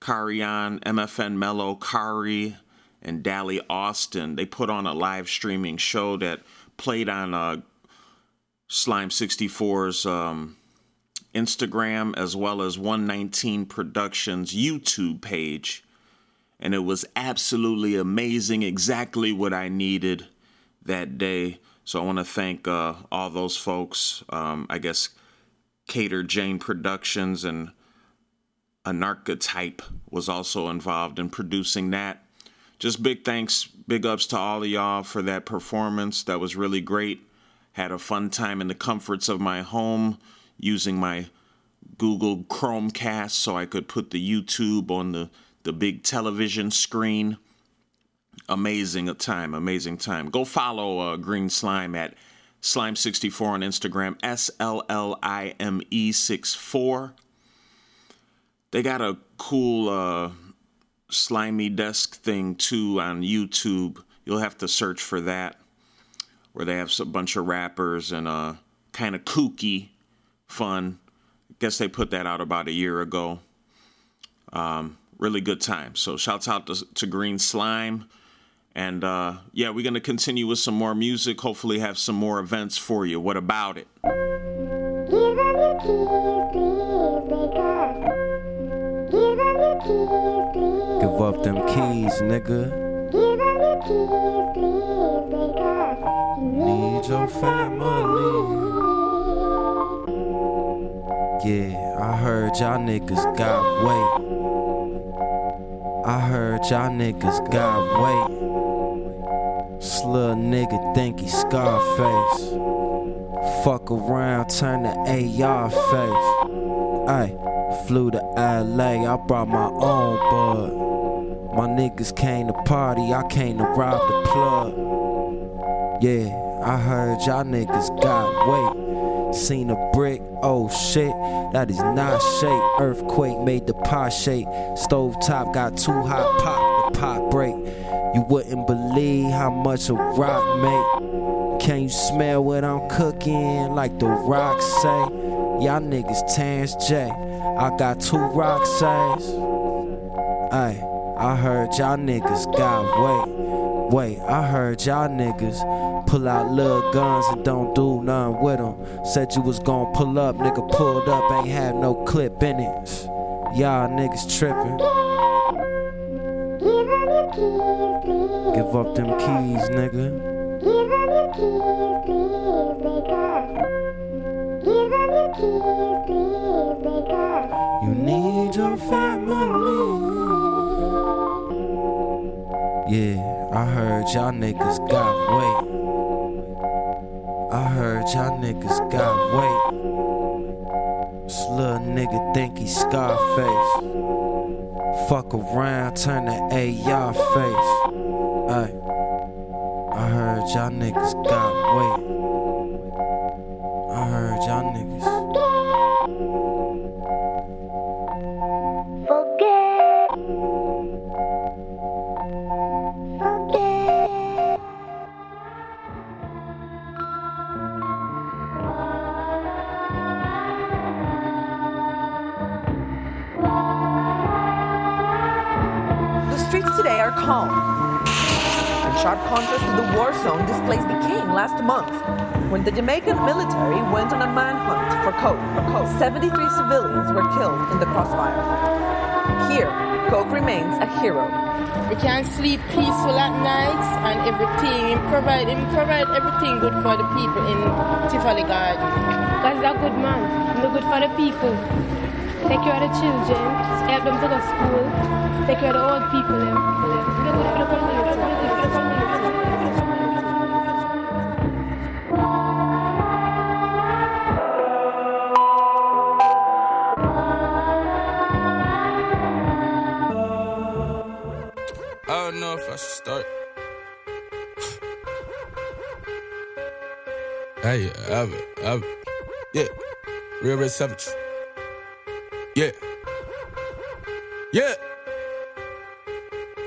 Kahrion, MFn Melo, Kari, and Dally Auston. They put on a live streaming show that played on uh, Slime 64's um, Instagram as well as 119 Productions YouTube page. And it was absolutely amazing, exactly what I needed that day. So I want to thank uh, all those folks. Um, I guess Cater Jane Productions and Anarchetype was also involved in producing that. Just big thanks, big ups to all of y'all for that performance. That was really great. Had a fun time in the comforts of my home using my Google Chromecast so I could put the YouTube on the, the big television screen. Amazing time, amazing time. Go follow uh, Green Slime at Slime64 on Instagram, S L L I M E 64. They got a cool uh, slimy desk thing too on YouTube. You'll have to search for that, where they have a bunch of rappers and uh, kind of kooky fun. Guess they put that out about a year ago. Um, really good time. So shouts out to, to Green Slime. And uh, yeah, we're going to continue with some more music. Hopefully, have some more events for you. What about it? Give up them keys, nigga. Need your family. Yeah, I heard y'all niggas got weight. I heard y'all niggas got weight. Slug nigga think he Scarface. Fuck around, turn the AR face. Ay, flew to LA, I brought my own bud. My niggas came to party, I came to rob the plug. Yeah, I heard y'all niggas got weight. Seen a brick, oh shit, that is not shake. Earthquake made the pot shake. Stove top got too hot, pop the pot break. You wouldn't believe how much a rock make. Can you smell what I'm cooking? Like the rocks say. Y'all niggas Terrence J. I got two rock says. Ay, I heard y'all niggas got weight. Wait, I heard y'all niggas pull out little guns and don't do nothing with them. Said you was gon' pull up, nigga pulled up, ain't had no clip in it. Y'all niggas trippin'. Give up them keys, nigga. Give them your keys, please, nigga. Give them your keys, please, nigga. You need your family. Yeah, I heard y'all niggas got weight. I heard y'all niggas got weight. This little nigga think he Scarface. Fuck around, turn the AR face. Ay, I heard y'all niggas got weight. War zone displays became last month when the Jamaican military went on a manhunt for coke. Coke. 73 civilians were killed in the crossfire. Here, coke remains a hero. We can sleep peaceful at nights and everything. Him provide him provide everything good for the people in Tivoli Garden. God's a good man. He's good for the people. Take care of the children. Help them to go to school. Take care of the old people. Them. He's good for the community. He's good for the community. Yeah. Real Red Savage. Yeah. Yeah.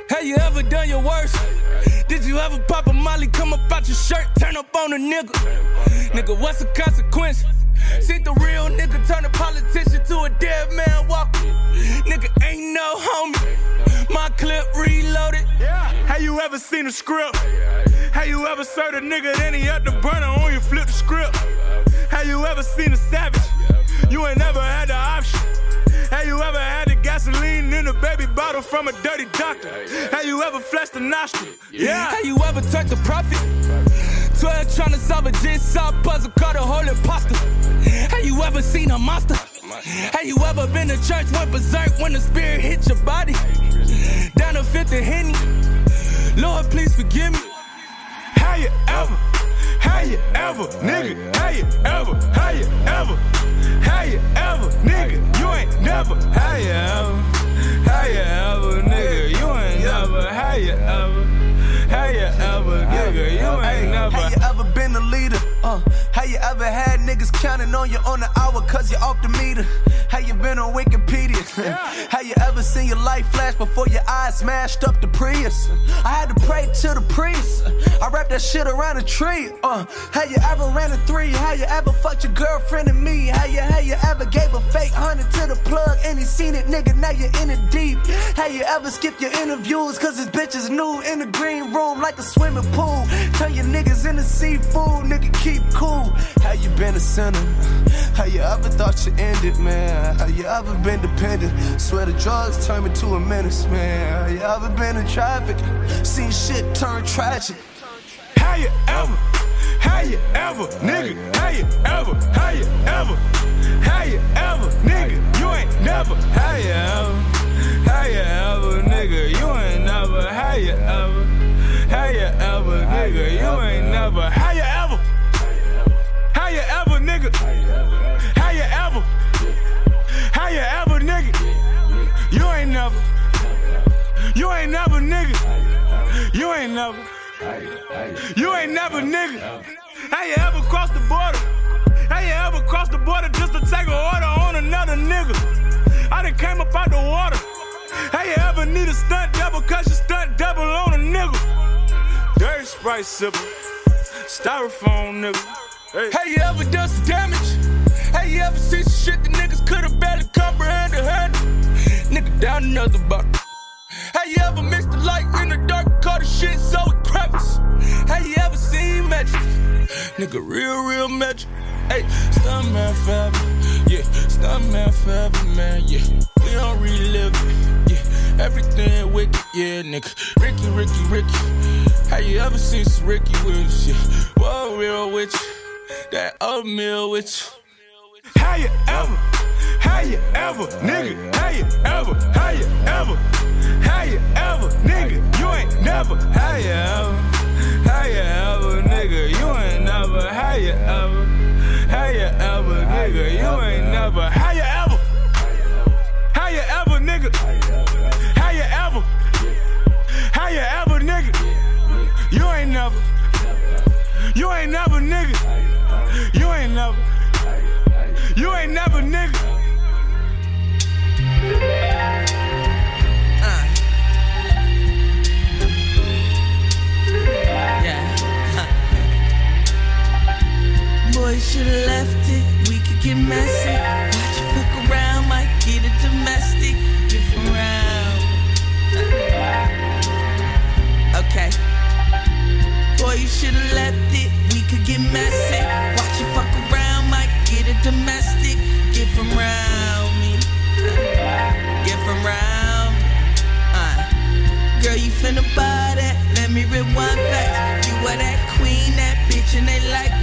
Have you ever done your worst? Did you ever pop a molly, come up out your shirt, turn up on a nigga? Nigga, what's the consequence? See the real nigga turn a politician to a dead man walking. Nigga ain't no homie. My clip reloaded. Have you ever seen a script? Have you ever served a nigga, then he up the burner on you, flip the script? Have you ever seen a savage? You ain't never had the option. Have you ever had the gasoline in a baby bottle from a dirty doctor? Have you ever flashed a nostril? Yeah. Have you ever turned to profit? 12 trying to solve a jigsaw puzzle called a whole imposter. Have you ever seen a monster? Have you ever been to church, went berserk when the spirit hit your body? Down to fifth and Henny. Lord, please forgive me. Have you ever? Have you ever, nigga? Have you ever? Have you ever? Have you ever, nigga? You ain't never. Have you ever? Have you ever, nigga? You ain't never. Have you ever? Have you ever, nigga? You ain't never. Have you ever been a leader? Uh, how you ever had niggas counting on you on the hour cause you're off the meter. How you been on Wikipedia? How you ever seen your life flash before your eyes smashed up the Prius? I had to pray to the priest. I wrapped that shit around a tree. Uh, how you ever ran a three? How you ever fucked your girlfriend and me? How you, how you ever gave a fake hundred to the plug and he seen it, nigga? Now you're in it deep. How you ever skipped your interviews cause this bitch is new in the green room like a swimming pool? Turn your niggas into seafood, nigga, keep cool. How you been a sinner? How you ever thought you ended, man? How you ever been dependent? Swear the drugs turned me to a menace, man. How you ever been in traffic? Seen shit turn tragic. How you ever? How you ever, nigga? How you ever? How you ever? How you ever, nigga? You ain't never. How you ever? How you ever, nigga? You ain't never. How you ever? How you ever, nigga? You ain't never. How you ever? How you ever, nigga? How you ever? How you ever, nigga? You ain't never. You ain't never, nigga. You ain't never. You ain't never, nigga. How you ever cross the border? How you ever cross the border just to take a order on another nigga? I done came up out the water. How you ever need a stunt double cause you stunt double on a nigga? Dirty Sprite sipper, styrofoam nigga. Hey. How you ever done some damage? How you ever seen some shit that niggas could've barely comprehended? Handle? Nigga down another bottle. How you ever missed the light in the dark, call the shit so it crevice? How you ever seen magic? Nigga, real, real magic. Hey, Stuntman forever, yeah. Stuntman forever, man, yeah. We don't relive it, yeah. Everything wicked, yeah, nigga. Ricky, Ricky, Ricky. How you ever seen some Ricky Williams, yeah? What real with? That oatmeal with you. How you ever? How you ever, nigga? How you ever? How you ever? How you ever, nigga? You ain't never. How you ever? How you ever, nigga? You ain't never. How you ever? How you ever, nigga? You ain't never. How you ever? How you ever, nigga? How you ever? How you ever, nigga? You ain't never. You ain't never, nigga. You ain't never. You ain't never, nigga. Uh. Yeah. Boy, should've left it. We could get messy. Watch you fuck around, might get it domestic. Get around. Okay. Boy, you should've left it. We could get messy. Domestic. Get from round me. Get from round me. Uh. Girl, you finna buy that. Let me rewind facts. You are that queen, that bitch, and they like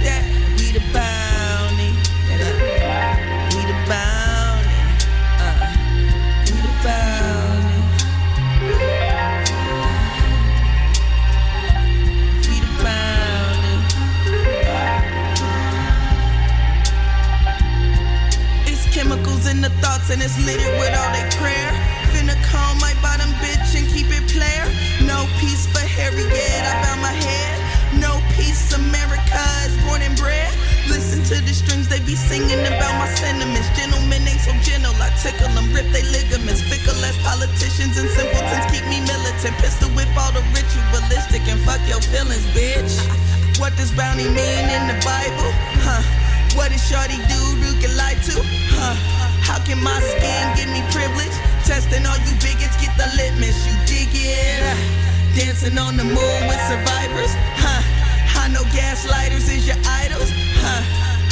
and it's littered with all they prayer. Finna comb my bottom bitch and keep it player. No peace for Harry yet, I bow my head. No peace, America is born and bred. Listen to the strings they be singing about my sentiments. Gentlemen ain't so gentle, I tickle them, rip they ligaments. Fickle as politicians and simpletons keep me militant. Pistol whip all the ritualistic and fuck your feelings, bitch. What does bounty mean in the Bible? Huh? What does shorty do to get lied to? Huh? How can my skin give me privilege? Testing all you bigots, get the litmus, you dig it? Dancing on the moon with survivors, huh? I know gaslighters is your idols, huh?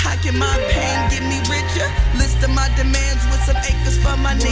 How can my pain get me richer? List of my demands with some acres for my Boy,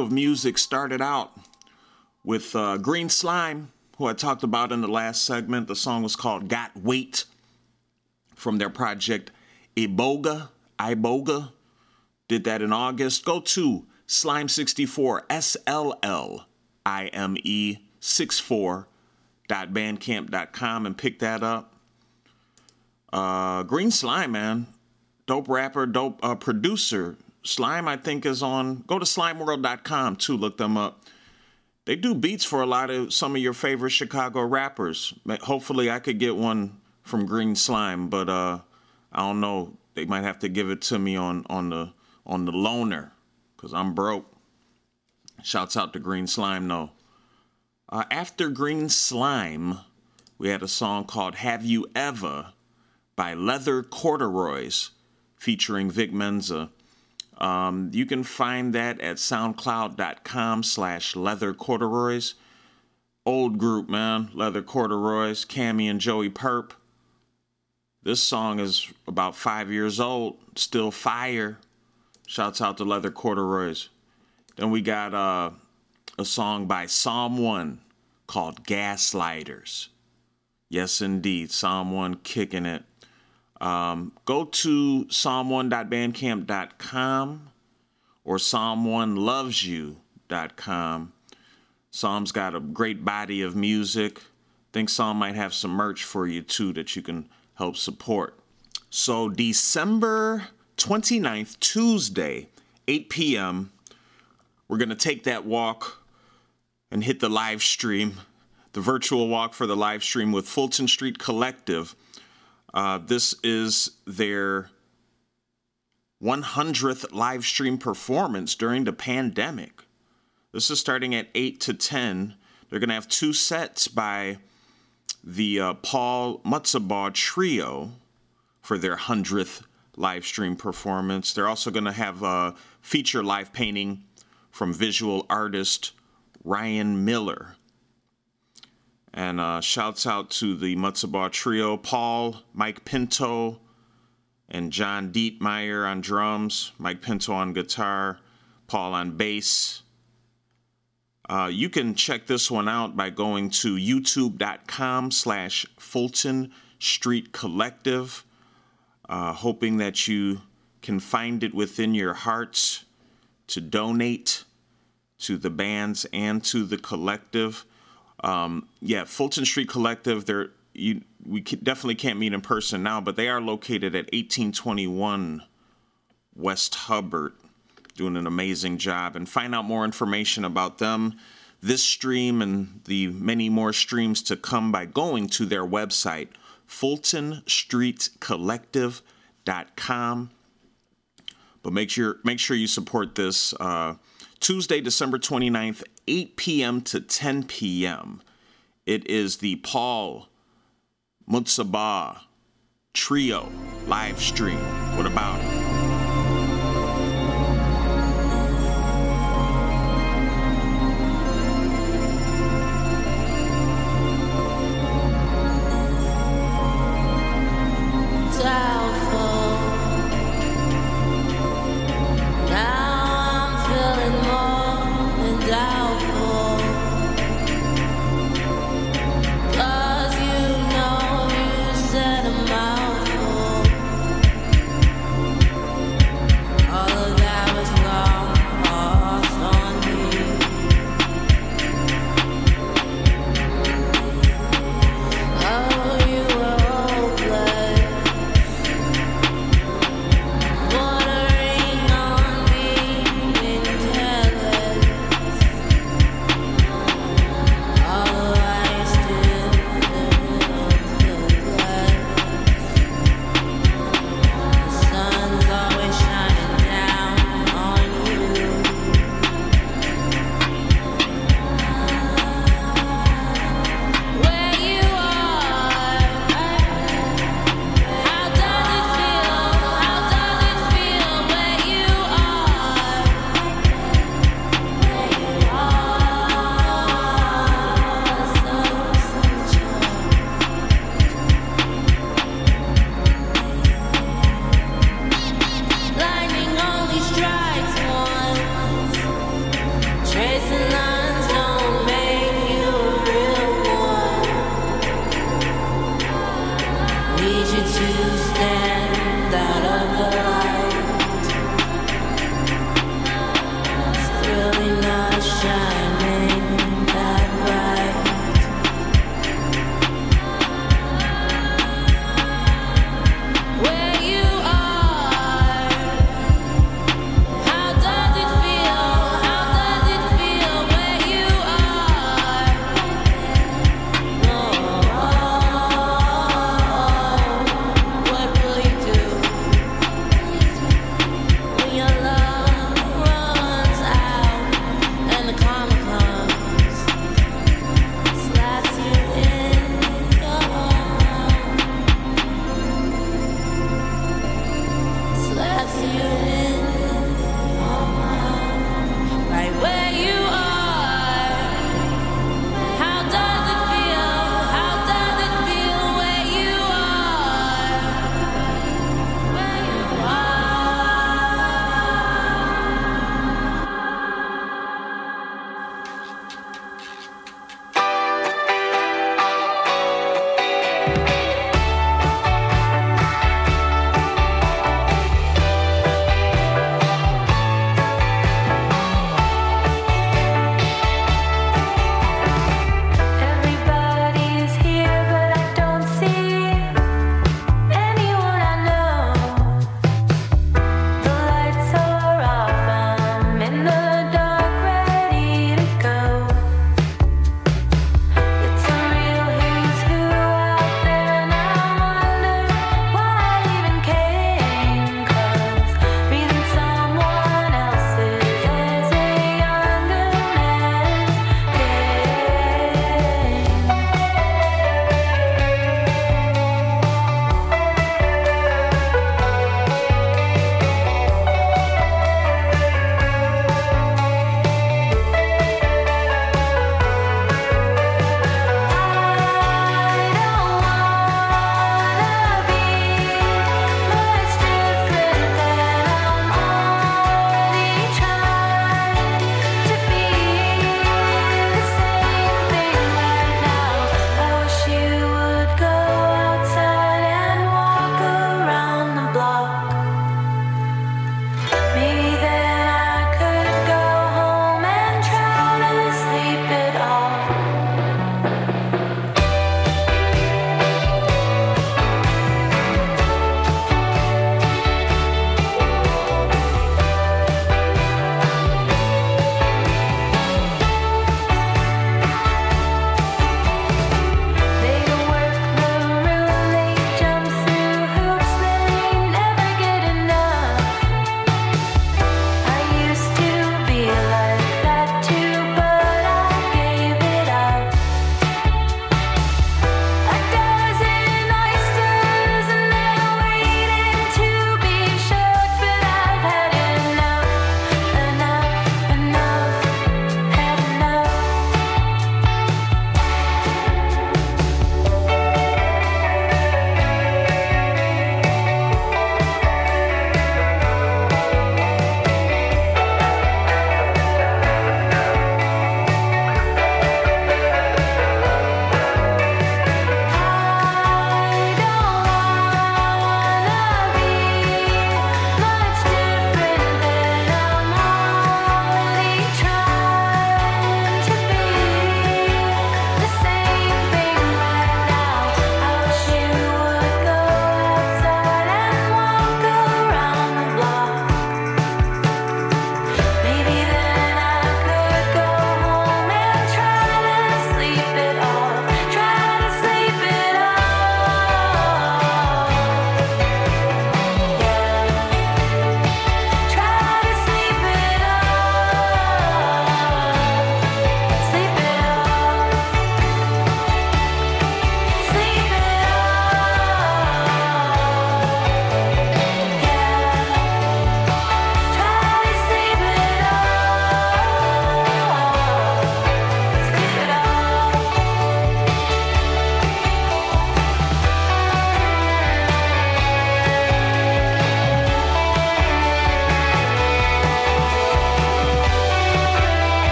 of music started out with uh, Green Slime, who I talked about in the last segment. The song was called Got Weight from their project Iboga. Iboga did that in August. Go to Slime64, S L L I M E 64.bandcamp.com and pick that up. Uh, Green Slime, man. Dope rapper, dope uh, producer. Slime, I think, is on. Go to slimeworld.com too. Look them up. They do beats for a lot of some of your favorite Chicago rappers. Hopefully, I could get one from Green Slime, but uh, I don't know. They might have to give it to me on on the on the loaner because I'm broke. Shouts out to Green Slime though. Uh, after Green Slime, we had a song called "Have You Ever" by Leather Corduroys, featuring Vic Mensa. Um, you can find that at soundcloud.com slash leather corduroys. Old group, man. Leather corduroys, Kami and Joey Purp. This song is about five years old, still fire. Shouts out to Leather Corduroys. Then we got uh, a song by Psalm 1 called Gaslighters. Yes, indeed. Psalm 1 kicking it. Um, go to psalm1.bandcamp.com or psalm1lovesyou.com. Psalm's got a great body of music. think Psalm might have some merch for you too that you can help support. So, December 29th, Tuesday, 8 p.m., we're going to take that walk and hit the live stream, the virtual walk for the live stream with Fulton Street Collective. Uh, this is their 100th live stream performance during the pandemic. This is starting at 8 to 10. They're going to have two sets by the uh, Paul Mutzabaugh Trio for their 100th live stream performance. They're also going to have a feature live painting from visual artist Ryan Miller. And uh, shouts out to the Mutzabaugh Trio Paul, Mike Pinto, and John Deitemyer on drums, Mike Pinto on guitar, Paul on bass. Uh, you can check this one out by going to youtube.com slash Fulton Street Collective, uh, hoping that you can find it within your hearts to donate to the bands and to the collective. Um, yeah, Fulton Street Collective. They're you. We definitely can't meet in person now, but they are located at 1821 West Hubbard, doing an amazing job. And find out more information about them, this stream, and the many more streams to come by going to their website, FultonStreetCollective.com. But make sure make sure you support this. Uh, Tuesday, December 29th, 8 p.m. to 10 p.m. It is the Paul Mutzabaugh Trio live stream. What about it?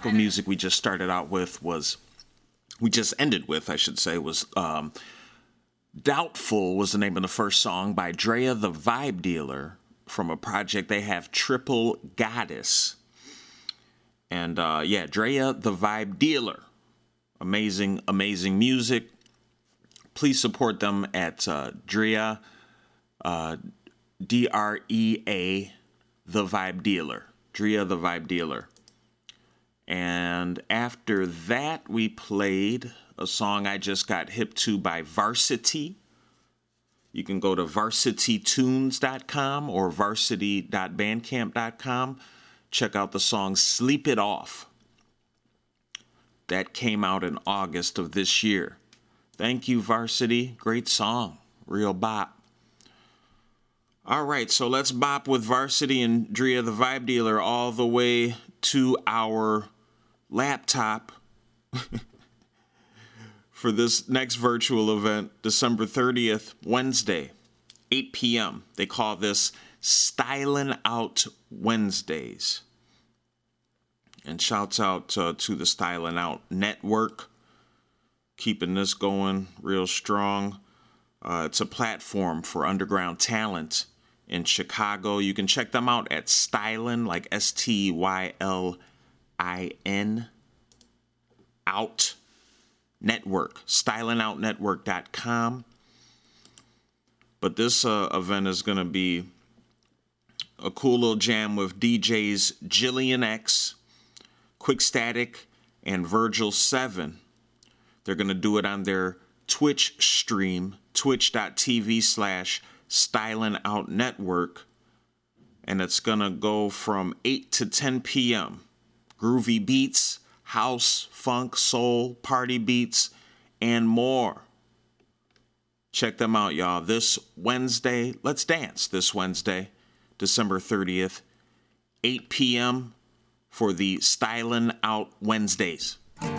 Block of music we just started out with was, we just ended with, I should say, was um, Doubtful was the name of the first song by Drea the Vibe Dealer from a project they have, Triple Goddess. And uh, yeah, Drea the Vibe Dealer. Amazing, amazing music. Please support them at uh, Drea, uh, D R E A, the Vibe Dealer. Drea the Vibe Dealer. And after that, we played a song I just got hip to by Varsity. You can go to varsitytunes.com or varsity.bandcamp.com. Check out the song Sleep It Off. That came out in August of this year. Thank you, Varsity. Great song. Real bop. All right, so let's bop with Varsity and Drea the Vibe Dealer all the way to our laptop for this next virtual event, December 30th, Wednesday, 8 p.m. They call this Styling Out Wednesdays. And shouts out uh, to the Styling Out Network, keeping this going real strong. Uh, it's a platform for underground talent in Chicago. You can check them out at Stylin, like S T Y L I N, out network, stylinoutnetwork.com. But this uh, event is going to be a cool little jam with DJs Jillian X, Quick Static, and Virgil 7. They're going to do it on their Twitch stream, twitch.tv slash styling out network. And it's going to go from 8 to 10 p.m. Groovy beats, house, funk, soul, party beats, and more. Check them out, y'all. This Wednesday, let's dance this Wednesday, December 30th, 8 p.m. for the Styling Out Wednesdays.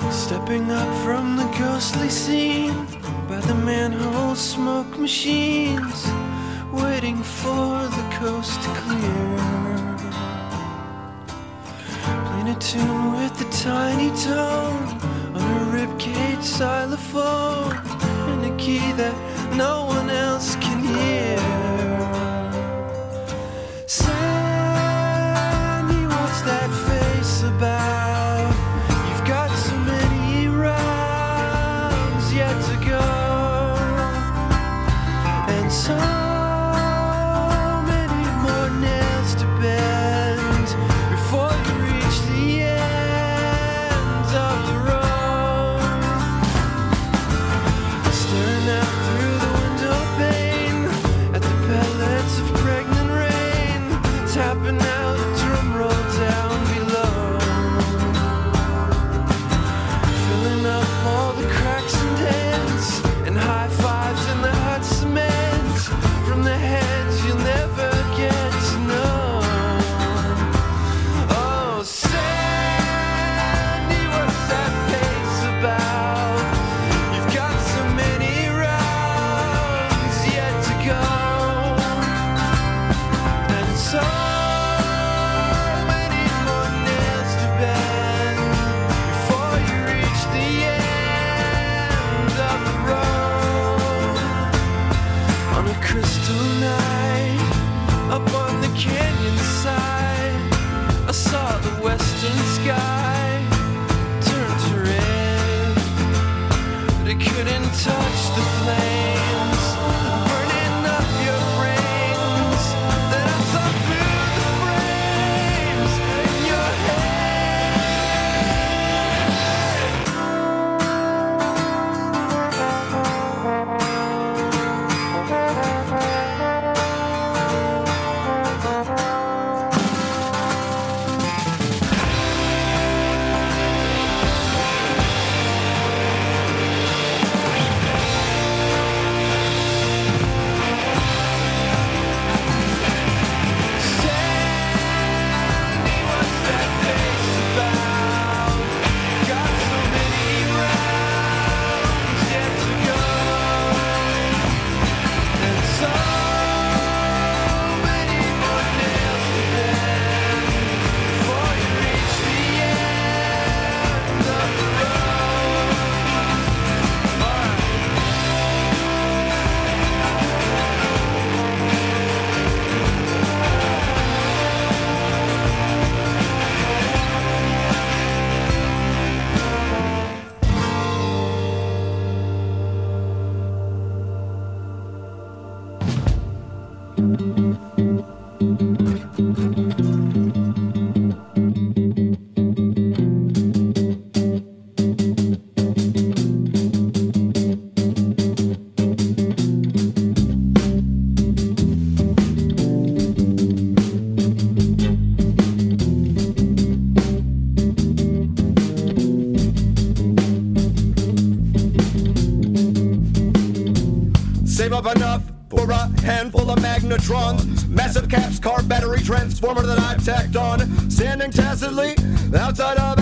Stepping up from the ghostly scene by the manhole smoke machines, waiting for the coast to clear. Playing a tune with the tiny tone on a ribcage xylophone and a key that no one else can hear. Outside of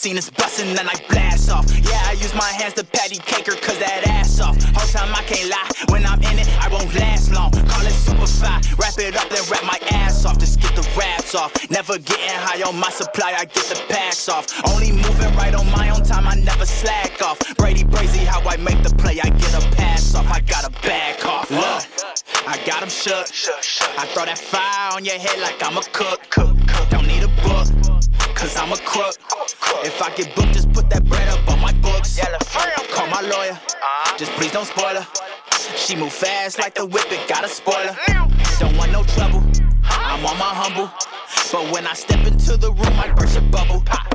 scene, it's bustin', and I blast off. Yeah, I use my hands to patty cake her, cause that ass off. Whole time I can't lie, when I'm in it, I won't last long. Call it super fly, wrap it up, then wrap my ass off. Just get the raps off. Never getting high on my supply, I get the packs off. Only moving right on my own time, I never slack off. Brady Brazy, how I make the play, I get a pass off. I got a back off. Look, I got him shook. I throw that fire on your head like I'm a cook. If I get booked, just put that bread up on my books. Call my lawyer, just please don't spoil her. She move fast like the whip, it got a spoiler. Don't want no trouble, I'm on my humble. But when I step into the room, I burst a bubble. Pop.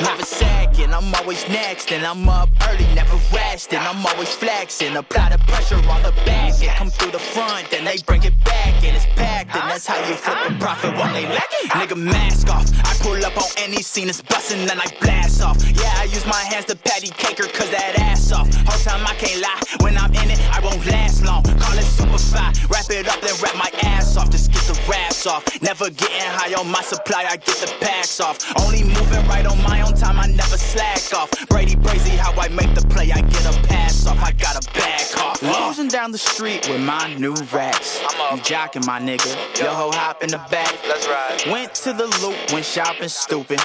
Never sagging, I'm always next, and I'm up early, never resting. I'm always flexing, apply the pressure on the back, and come through the front, then they bring it back, and it's packed, and that's how you flip a profit when they lack it. Nigga, mask off. I pull up on any scene, it's bustin', then I blast off. Yeah, I use my hands to patty cake her, cause that ass off. Whole time I can't lie, when I'm in it, I won't last long. Call it super fly, wrap it up, then wrap my ass off, just get the raps off. Never getting high on my supply, I get the packs off. Only moving right on my own time, I never slack off. Brady Brazy, how I make the play, I get a pass off, I got a back off. Cruising down the street with my new racks. You jocking my nigga, your hoe hop in the back. Let's ride. Went to the loop, went shopping stupid.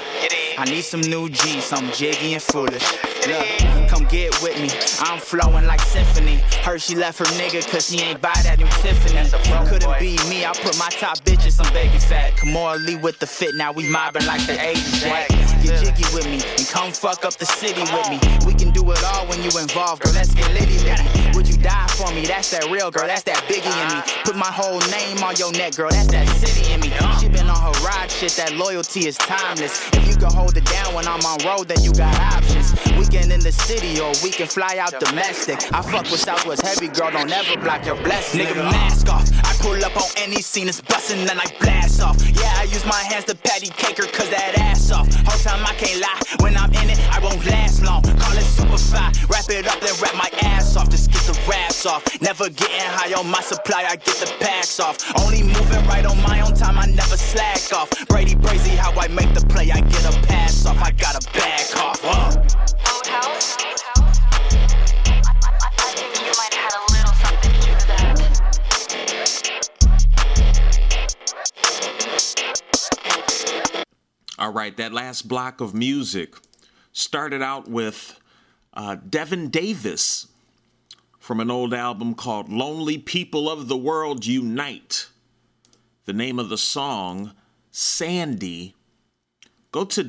I need some new G's, I'm jiggy and foolish. Look, come get with me, I'm flowing like symphony. Heard she left her nigga cause she ain't buy that new Tiffany. Couldn't be me, I put my top bitch in some baby fat. Kimora Lee with the fit, now we mobbing like the 80s. Jack. Get jiggy with me and come fuck up the city with me. We can do it all when you involved, girl. Let's get litty litty. Would you die for me? That's that real girl, that's that biggie in me. Put my whole name on your neck, girl. That's that city in me. She been on her ride shit, that loyalty is timeless. If you can hold it down when I'm on road, then you got options. Weekend in the city we can fly out domestic. I fuck with Southwest Heavy, girl. Don't ever block your blessing. Nigga, mask off. I pull up on any scene, it's bustin', then I blast off. Yeah, I use my hands to patty cake her, cause that ass off. Whole time I can't lie, when I'm in it, I won't last long. Call it super fly, wrap it up, then wrap my ass off. Just get the raps off. Never getting high on my supply, I get the packs off. Only moving right on my own time, I never slack off. Brady Brazy, how I make the play, I get a pass off. I got a back off. Whoa. All right, that last block of music started out with uh, Devin Davis from an old album called Lonely People of the World Unite. The name of the song, Sandy. Go to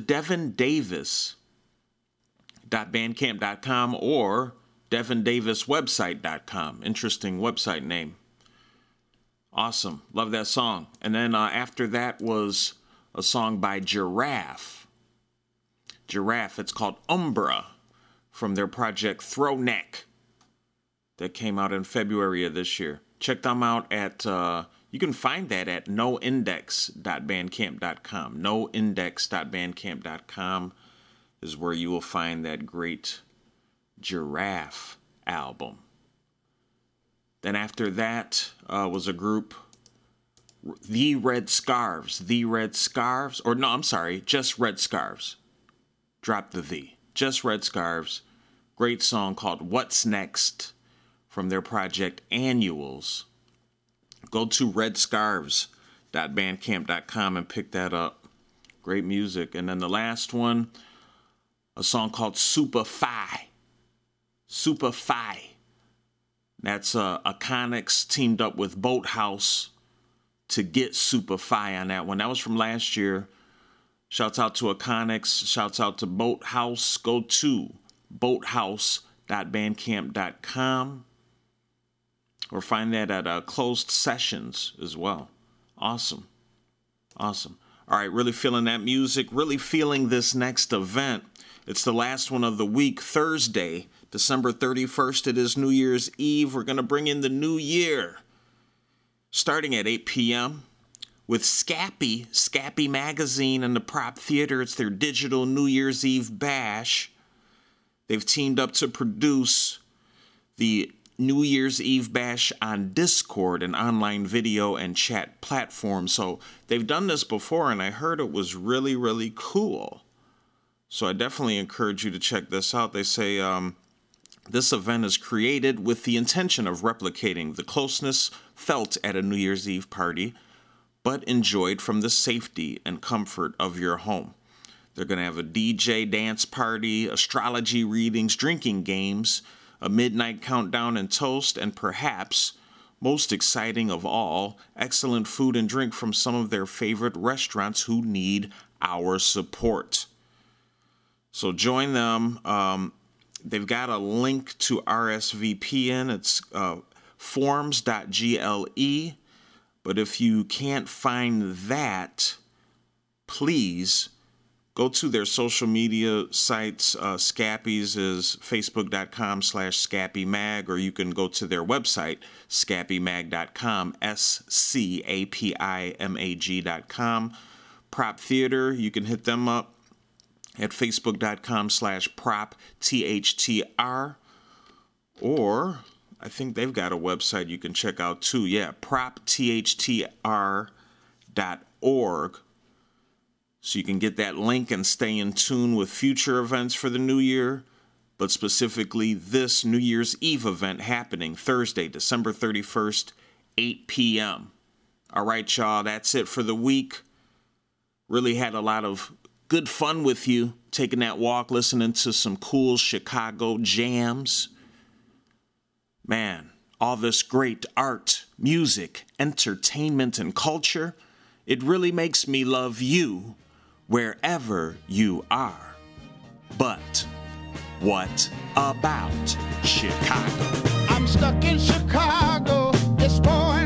devindavis.bandcamp.com or devindaviswebsite.com. Interesting website name. Awesome. Love that song. And then uh, after that was a song by Giraffe. Giraffe, it's called Umbra from their project Throw Neck that came out in February of this year. Check them out at, uh, you can find that at noindex.bandcamp.com. Noindex.bandcamp.com is where you will find that great Giraffe album. Then after that uh, was a group, The Red Scarves. The Red Scarves, or no, I'm sorry, just Red Scarves. Drop the The. Just Red Scarves. Great song called What's Next from their project Annuals. Go to redscarves.bandcamp.com and pick that up. Great music. And then the last one, a song called Superfy. Superfy. That's uh, Iconics teamed up with Boathouse to get Superfy on that one. That was from last year. Shouts out to Iconics. Shouts out to Boathouse. Go to boathouse.bandcamp.com or find that at uh, closed sessions as well. Awesome. Awesome. All right, really feeling that music, really feeling this next event. It's the last one of the week, Thursday, December 31st. It is New Year's Eve. We're going to bring in the new year starting at 8 p.m. with Scapi, Scapi Magazine and the Prop Theater. It's their digital New Year's Eve bash. They've teamed up to produce the New Year's Eve bash on Discord, an online video and chat platform. So they've done this before, and I heard it was really, really cool. So I definitely encourage you to check this out. They say um, this event is created with the intention of replicating the closeness felt at a New Year's Eve party, but enjoyed from the safety and comfort of your home. They're going to have a DJ dance party, astrology readings, drinking games, a midnight countdown and toast, and perhaps, most exciting of all, excellent food and drink from some of their favorite restaurants who need our support. So join them. Um, they've got a link to RSVP in. It's uh, forms.gle. But if you can't find that, please go to their social media sites. Uh, Scapi's is facebook.com slash scapimag, or you can go to their website, scapimag.com, S C A P I M A G.com. Prop Theater, you can hit them up at facebook.com slash prop THTR, or I think they've got a website you can check out too. Yeah, propthtr.org. So you can get that link and stay in tune with future events for the new year, but specifically this New Year's Eve event happening Thursday, December 31st, 8 p.m. All right, y'all, that's it for the week. Really had a lot of good fun with you, taking that walk, listening to some cool Chicago jams. Man, all this great art, music, entertainment, and culture, it really makes me love you wherever you are. But what about Chicago? I'm stuck in Chicago. It's pouring